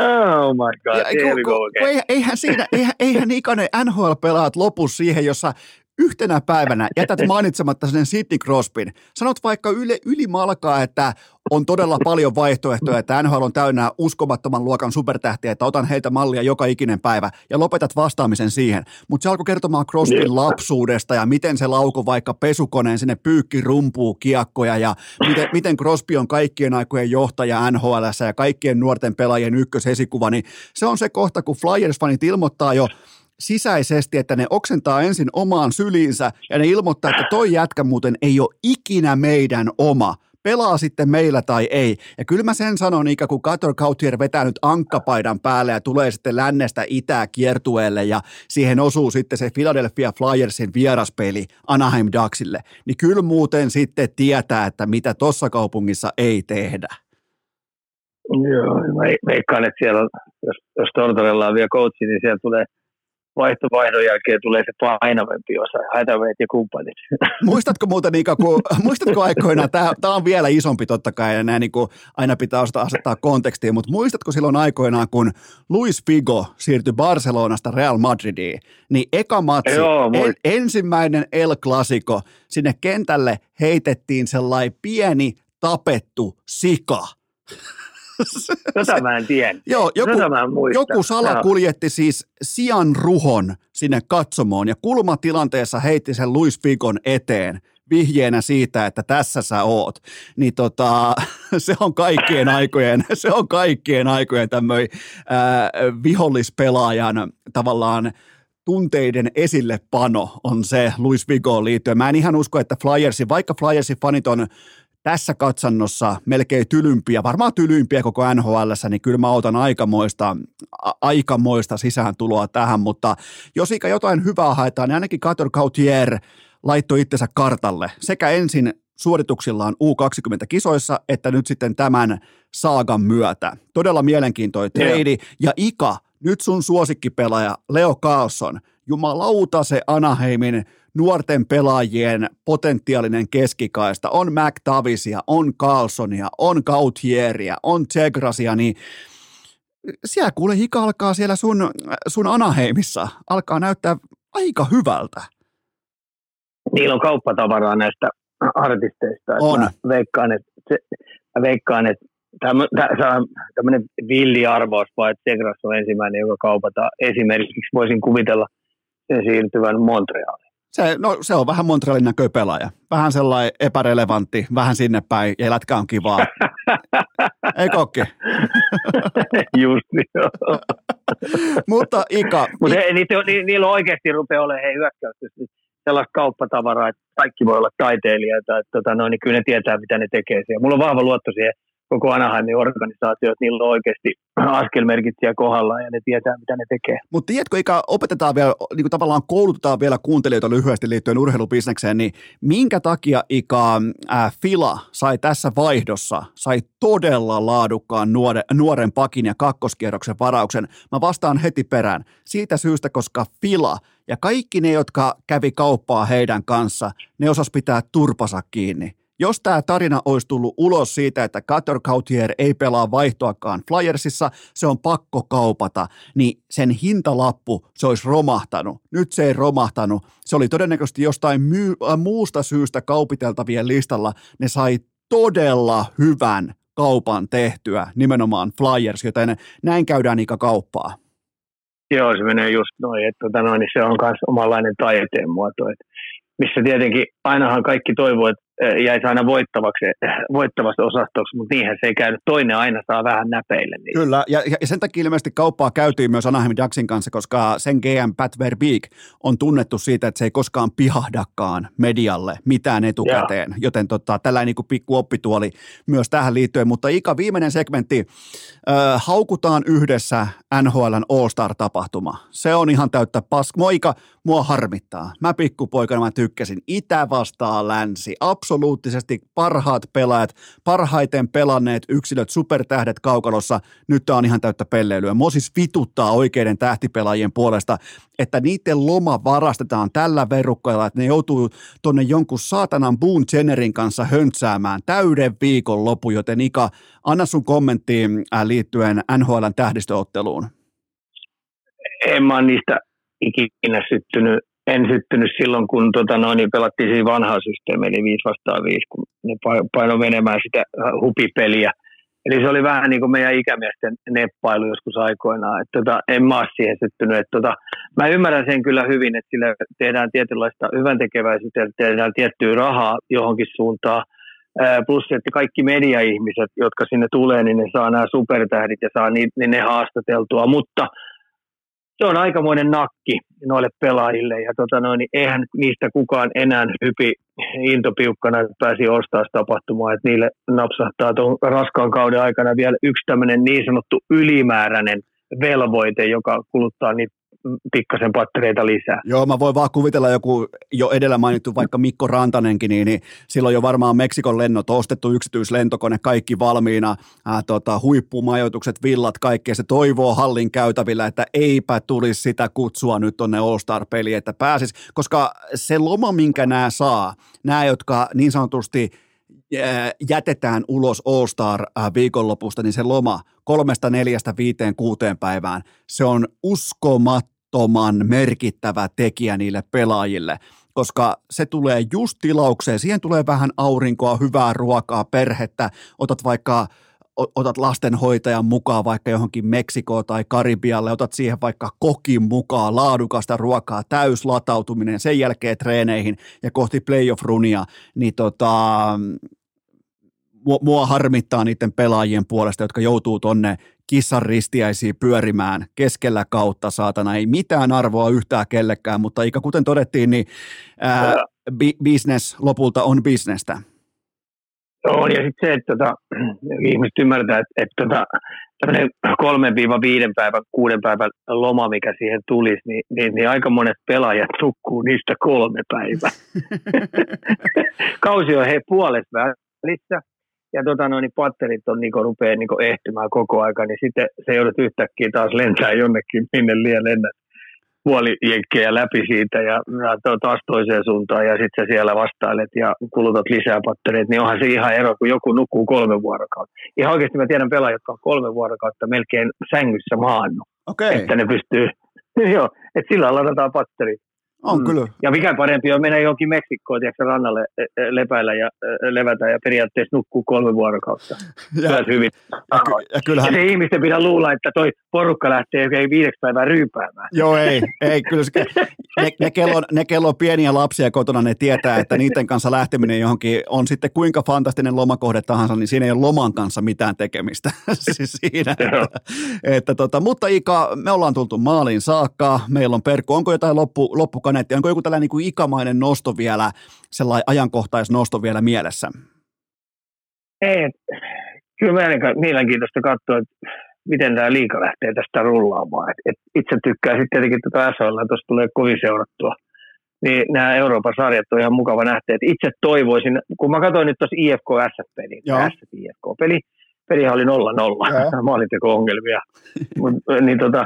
oh my god, ja, ku, ku, ku, eihän, siinä, eihän, eihän ikainen NHL-pelaat lopu siihen, jossa yhtenä päivänä jätät mainitsematta sen Sidney Crosbyn. Sanot vaikka yli, ylimalkaa, että on todella paljon vaihtoehtoja, että NHL on täynnä uskomattoman luokan supertähtiä, että otan heiltä mallia joka ikinen päivä ja lopetat vastaamisen siihen. Mutta se alkoi kertomaan Crosbyn lapsuudesta ja miten se lauko vaikka pesukoneen sinne pyykki rumpuu kiekkoja ja miten, miten Crosby on kaikkien aikojen johtaja NHL ja kaikkien nuorten pelaajien ykkösesikuva, niin se on se kohta, kun Flyers-fanit ilmoittaa jo sisäisesti, että ne oksentaa ensin omaan syliinsä ja ne ilmoittaa, että toi jätkä muuten ei ole ikinä meidän oma pelaa sitten meillä tai ei. Ja kyllä mä sen sanon, ikä kun Qatar Kautier vetää nyt ankkapaidan päälle ja tulee sitten lännestä itää kiertueelle ja siihen osuu sitten se Philadelphia Flyersin vieraspeli Anaheim Ducksille, niin kyllä muuten sitten tietää, että mitä tuossa kaupungissa ei tehdä. Joo, mä veikkaan, että siellä, jos, jos Tortorella on vielä coachi, niin siellä tulee – vaihtovaihdon jälkeen tulee se painavempi osa, hätäveet ja kumppanit. Muistatko muuten, Ika, kun, muistatko aikoinaan, tämä, tämä on vielä isompi totta kai, ja nämä niin kuin aina pitää osata asettaa kontekstiin, mutta muistatko silloin aikoinaan, kun Luis Figo siirtyi Barcelonasta Real Madridiin, niin eka matsi, Joo, en, ensimmäinen El Clasico, sinne kentälle heitettiin sellainen pieni tapettu sika. Tätä mä en tiedä. Joo, joku, mä en joku sala kuljetti siis sian ruhon sinne katsomoon ja kulmatilanteessa heitti sen Luis Figon eteen vihjeenä siitä, että tässä sä oot, niin tota, se on kaikkien aikojen, se on kaikkien aikojen tämmöinen vihollispelaajan tavallaan tunteiden esillepano on se Luis Vigoon liittyen. Mä en ihan usko, että Flyersin, vaikka Flyersin fanit on tässä katsannossa melkein tylympiä, varmaan tylympiä koko NHL, niin kyllä mä otan aikamoista, a- aikamoista sisääntuloa tähän, mutta jos ikä jotain hyvää haetaan, niin ainakin Kator Gautier laittoi itsensä kartalle sekä ensin suorituksillaan U20-kisoissa, että nyt sitten tämän saagan myötä. Todella mielenkiintoinen treidi. Ja Ika, nyt sun suosikkipelaaja Leo Carlson, jumalauta se Anaheimin nuorten pelaajien potentiaalinen keskikaista. On McTavisia, on Carlsonia, on Gautieria, on Tsegrasia, niin siellä kuule hika alkaa siellä sun, sun Anaheimissa, alkaa näyttää aika hyvältä. Niillä on kauppatavaraa näistä artisteista. On. Mä veikkaan, että, se, mä veikkaan, että tämmöinen villi arvaus, vai että Segras on ensimmäinen, joka kaupataan. Esimerkiksi voisin kuvitella siirtyvän Montrealiin. Se, no, se on vähän Montrealin näköinen pelaaja. Vähän sellainen epärelevantti, vähän sinne päin, ja lätkä on kivaa. Ei kokki? Just niin, Mutta Ika... Mutta ni, niillä oikeasti rupeaa olemaan hei hyökkäystä sellaista kauppatavaraa, että kaikki voi olla taiteilijoita, että tota, no, niin kyllä ne tietää, mitä ne tekee siellä. Mulla on vahva luotto siihen koko Anaheimin organisaatio, että niillä on oikeasti askelmerkit siellä kohdalla ja ne tietää, mitä ne tekee. Mutta tiedätkö, Ika, opetetaan vielä, niin kuin tavallaan koulutetaan vielä kuuntelijoita lyhyesti liittyen urheilubisnekseen, niin minkä takia Ika äh, Fila sai tässä vaihdossa, sai todella laadukkaan nuoren, nuoren pakin ja kakkoskierroksen varauksen? Mä vastaan heti perään. Siitä syystä, koska Fila ja kaikki ne, jotka kävi kauppaa heidän kanssa, ne osas pitää turpasa kiinni jos tämä tarina olisi tullut ulos siitä, että Cutter Cautier ei pelaa vaihtoakaan Flyersissa, se on pakko kaupata, niin sen hintalappu se olisi romahtanut. Nyt se ei romahtanut. Se oli todennäköisesti jostain myy- äh, muusta syystä kaupiteltavien listalla. Ne sai todella hyvän kaupan tehtyä, nimenomaan Flyers, joten näin käydään ikä kauppaa. Joo, se menee just noin, että tota noin, niin se on myös omanlainen taiteen muoto, että missä tietenkin ainahan kaikki toivoo, että jäisi aina voittavaksi, voittavasta osastoksi, mutta niinhän se ei käynyt. Toinen aina saa vähän näpeille. Niin. Kyllä, ja, ja sen takia ilmeisesti kauppaa käytiin myös Anaheim Ducksin kanssa, koska sen GM Pat Verbeek on tunnettu siitä, että se ei koskaan pihahdakaan medialle mitään etukäteen, ja. joten tota, tällainen niin pikku oppituoli myös tähän liittyen. Mutta Ika, viimeinen segmentti, äh, haukutaan yhdessä NHLn All-Star-tapahtuma. Se on ihan täyttä pask. Moi Ika, mua harmittaa. Mä pikkupoikana mä tykkäsin. Itä vastaa länsi. Absoluuttisesti parhaat pelaajat, parhaiten pelanneet yksilöt, supertähdet kaukalossa. Nyt tää on ihan täyttä pelleilyä. Mua siis vituttaa oikeiden tähtipelaajien puolesta, että niiden loma varastetaan tällä verukkoilla, että ne joutuu tonne jonkun saatanan Boone Jennerin kanssa höntsäämään täyden viikon lopu, joten Ika, anna sun kommentti äh, liittyen NHLn tähdistöotteluun. En mä niistä ikinä syttynyt, en syttynyt silloin, kun tota noin, niin pelattiin siinä vanhaa systeemiä, eli 5 vastaan 5, kun ne paino menemään sitä hupipeliä. Eli se oli vähän niin kuin meidän ikämiesten neppailu joskus aikoinaan. Että tota, en mä ole siihen syttynyt. Että tota, mä ymmärrän sen kyllä hyvin, että sillä tehdään tietynlaista hyvän tekeväisyyttä, tehdään tiettyä rahaa johonkin suuntaan. Plus, että kaikki media-ihmiset, jotka sinne tulee, niin ne saa nämä supertähdit ja saa niin, niin ne haastateltua. Mutta se on aikamoinen nakki noille pelaajille ja tota noin, niin eihän niistä kukaan enää hypi intopiukkana, että pääsi ostaa tapahtumaan, että niille napsahtaa tuon raskaan kauden aikana vielä yksi tämmöinen niin sanottu ylimääräinen velvoite, joka kuluttaa niitä pikkasen pattereita lisää. Joo, mä voin vaan kuvitella joku jo edellä mainittu vaikka Mikko Rantanenkin, niin, niin silloin jo varmaan Meksikon lennot ostettu yksityislentokone, kaikki valmiina, ää, tota, huippumajoitukset, villat, kaikkea. Se toivoo hallin käytävillä, että eipä tulisi sitä kutsua nyt tonne All-Star-peliin, että pääsis, koska se loma, minkä nämä saa, nämä, jotka niin sanotusti jätetään ulos All-Star viikonlopusta, niin se loma kolmesta, neljästä, viiteen, kuuteen päivään, se on uskomattoman merkittävä tekijä niille pelaajille, koska se tulee just tilaukseen, siihen tulee vähän aurinkoa, hyvää ruokaa, perhettä, otat vaikka otat lastenhoitajan mukaan vaikka johonkin Meksikoon tai Karibialle, otat siihen vaikka kokin mukaan, laadukasta ruokaa, täyslatautuminen, sen jälkeen treeneihin ja kohti playoff-runia, niin tota, mua, mua harmittaa niiden pelaajien puolesta, jotka joutuu tonne kissan ristiäisiin pyörimään keskellä kautta, saatana. Ei mitään arvoa yhtään kellekään, mutta ikä kuten todettiin, niin ää, bi- business lopulta on bisnestä. On, ja sitten se, että tota, ihmiset ymmärtää, että, että tota, tämmöinen kolmen viiva viiden päivän, kuuden päivän loma, mikä siihen tulisi, niin, niin, niin aika monet pelaajat tukkuu niistä kolme päivää. Kausi on he puolet välissä, ja tota, no, niin patterit on, niin rupeaa niin ehtymään koko aika, niin sitten se joudut yhtäkkiä taas lentää jonnekin, minne liian lennät puolijenkkejä läpi siitä ja, ja taas toiseen suuntaan ja sitten siellä vastailet ja kulutat lisää pattereita, niin onhan se ihan ero, kun joku nukkuu kolme vuorokautta. Ihan oikeasti mä tiedän pelaajia, jotka on kolme vuorokautta melkein sängyssä maannut, okay. että ne pystyy, joo, että sillä ladataan patterit. On mm. kyllä. Ja mikä parempi on mennä johonkin Meksikkoon, tiedätkö, rannalle e, e, lepäillä ja e, levätä ja periaatteessa nukkuu kolme vuorokautta. ja, hyvin. Ja, ky- ja, kyllähän... ja se ihmisten pitää luulla, että toi porukka lähtee ei viideksi päivää ryypäämään. Joo, ei. ei kyllä se, ne, ne, kello, ne kello on pieniä lapsia kotona, ne tietää, että niiden kanssa lähteminen johonkin on sitten kuinka fantastinen lomakohde tahansa, niin siinä ei ole loman kanssa mitään tekemistä. siis siinä, että, että tota, mutta Ika, me ollaan tultu maaliin saakka, meillä on perkku. Onko jotain loppu, loppukaneettia? Onko joku tällainen niin ikamainen nosto vielä, sellainen ajankohtaisnosto vielä mielessä? Ei, kyllä meidän mielenkiintoista katsoa, että miten tämä liika lähtee tästä rullaamaan. Et, et itse tykkää sitten tietenkin tuota SHL, tuossa tulee kovin seurattua. Niin nämä Euroopan sarjat on ihan mukava nähdä. Et itse toivoisin, kun mä katsoin nyt tuossa IFK SF-peli, SF-IFK-peli, pelihan oli 0-0, maalinteko-ongelmia. Mut, niin tota,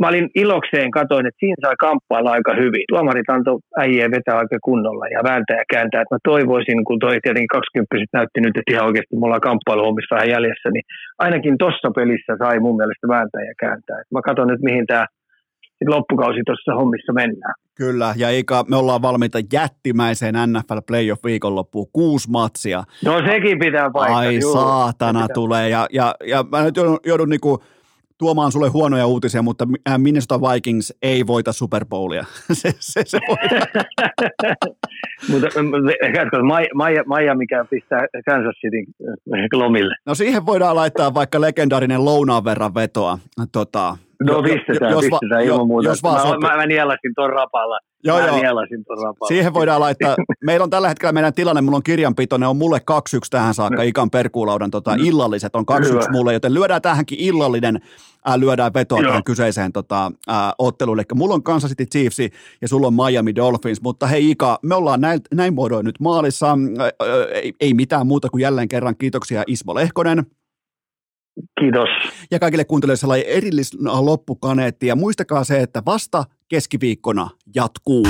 mä olin ilokseen katoin, että siinä sai kamppailla aika hyvin. Tuomarit antoi äijä vetää aika kunnolla ja vääntää ja kääntää. Et mä toivoisin, kun toi tietenkin 20 näytti nyt, että ihan oikeasti mulla on kamppailuhommissa vähän jäljessä, niin ainakin tuossa pelissä sai mun mielestä vääntää ja kääntää. Et mä katson nyt, mihin tämä loppukausi tuossa hommissa mennään. Kyllä, ja Ika, me ollaan valmiita jättimäiseen NFL Playoff viikonloppuun, kuusi matsia. No sekin pitää paikkaa. Ai juu, saatana tulee, ja, ja, ja mä nyt joudun, joudun niinku, tuomaan sulle huonoja uutisia, mutta äh, Minnesota Vikings ei voita Super Bowlia. se, se, se mutta Maija, Maija, mikä pistää Kansas City lomille. No siihen voidaan laittaa vaikka legendaarinen lounaan verran vetoa. Tota, No pistetään, jos, pistetään ilman muuta. Jos vaan mä, mä, mä nielasin ton rapalla. Joo, joo. Siihen voidaan laittaa, meillä on tällä hetkellä meidän tilanne, mulla on kirjanpito, ne on mulle 2-1 tähän saakka, no. Ikan perkuulaudan tota, mm. illalliset on 2-1 mulle, joten lyödään tähänkin illallinen, ää, lyödään vetoa Joo. tähän kyseiseen tota, ää, otteluun. Eli mulla on Kansas City Chiefs ja sulla on Miami Dolphins, mutta hei Ika, me ollaan näin, näin muodoin nyt maalissa, ää, ei, ei mitään muuta kuin jälleen kerran kiitoksia Ismo Lehkonen. Kiitos. Ja kaikille kuuntelijoille sellainen erillis loppukaneetti. Ja muistakaa se, että vasta keskiviikkona jatkuu.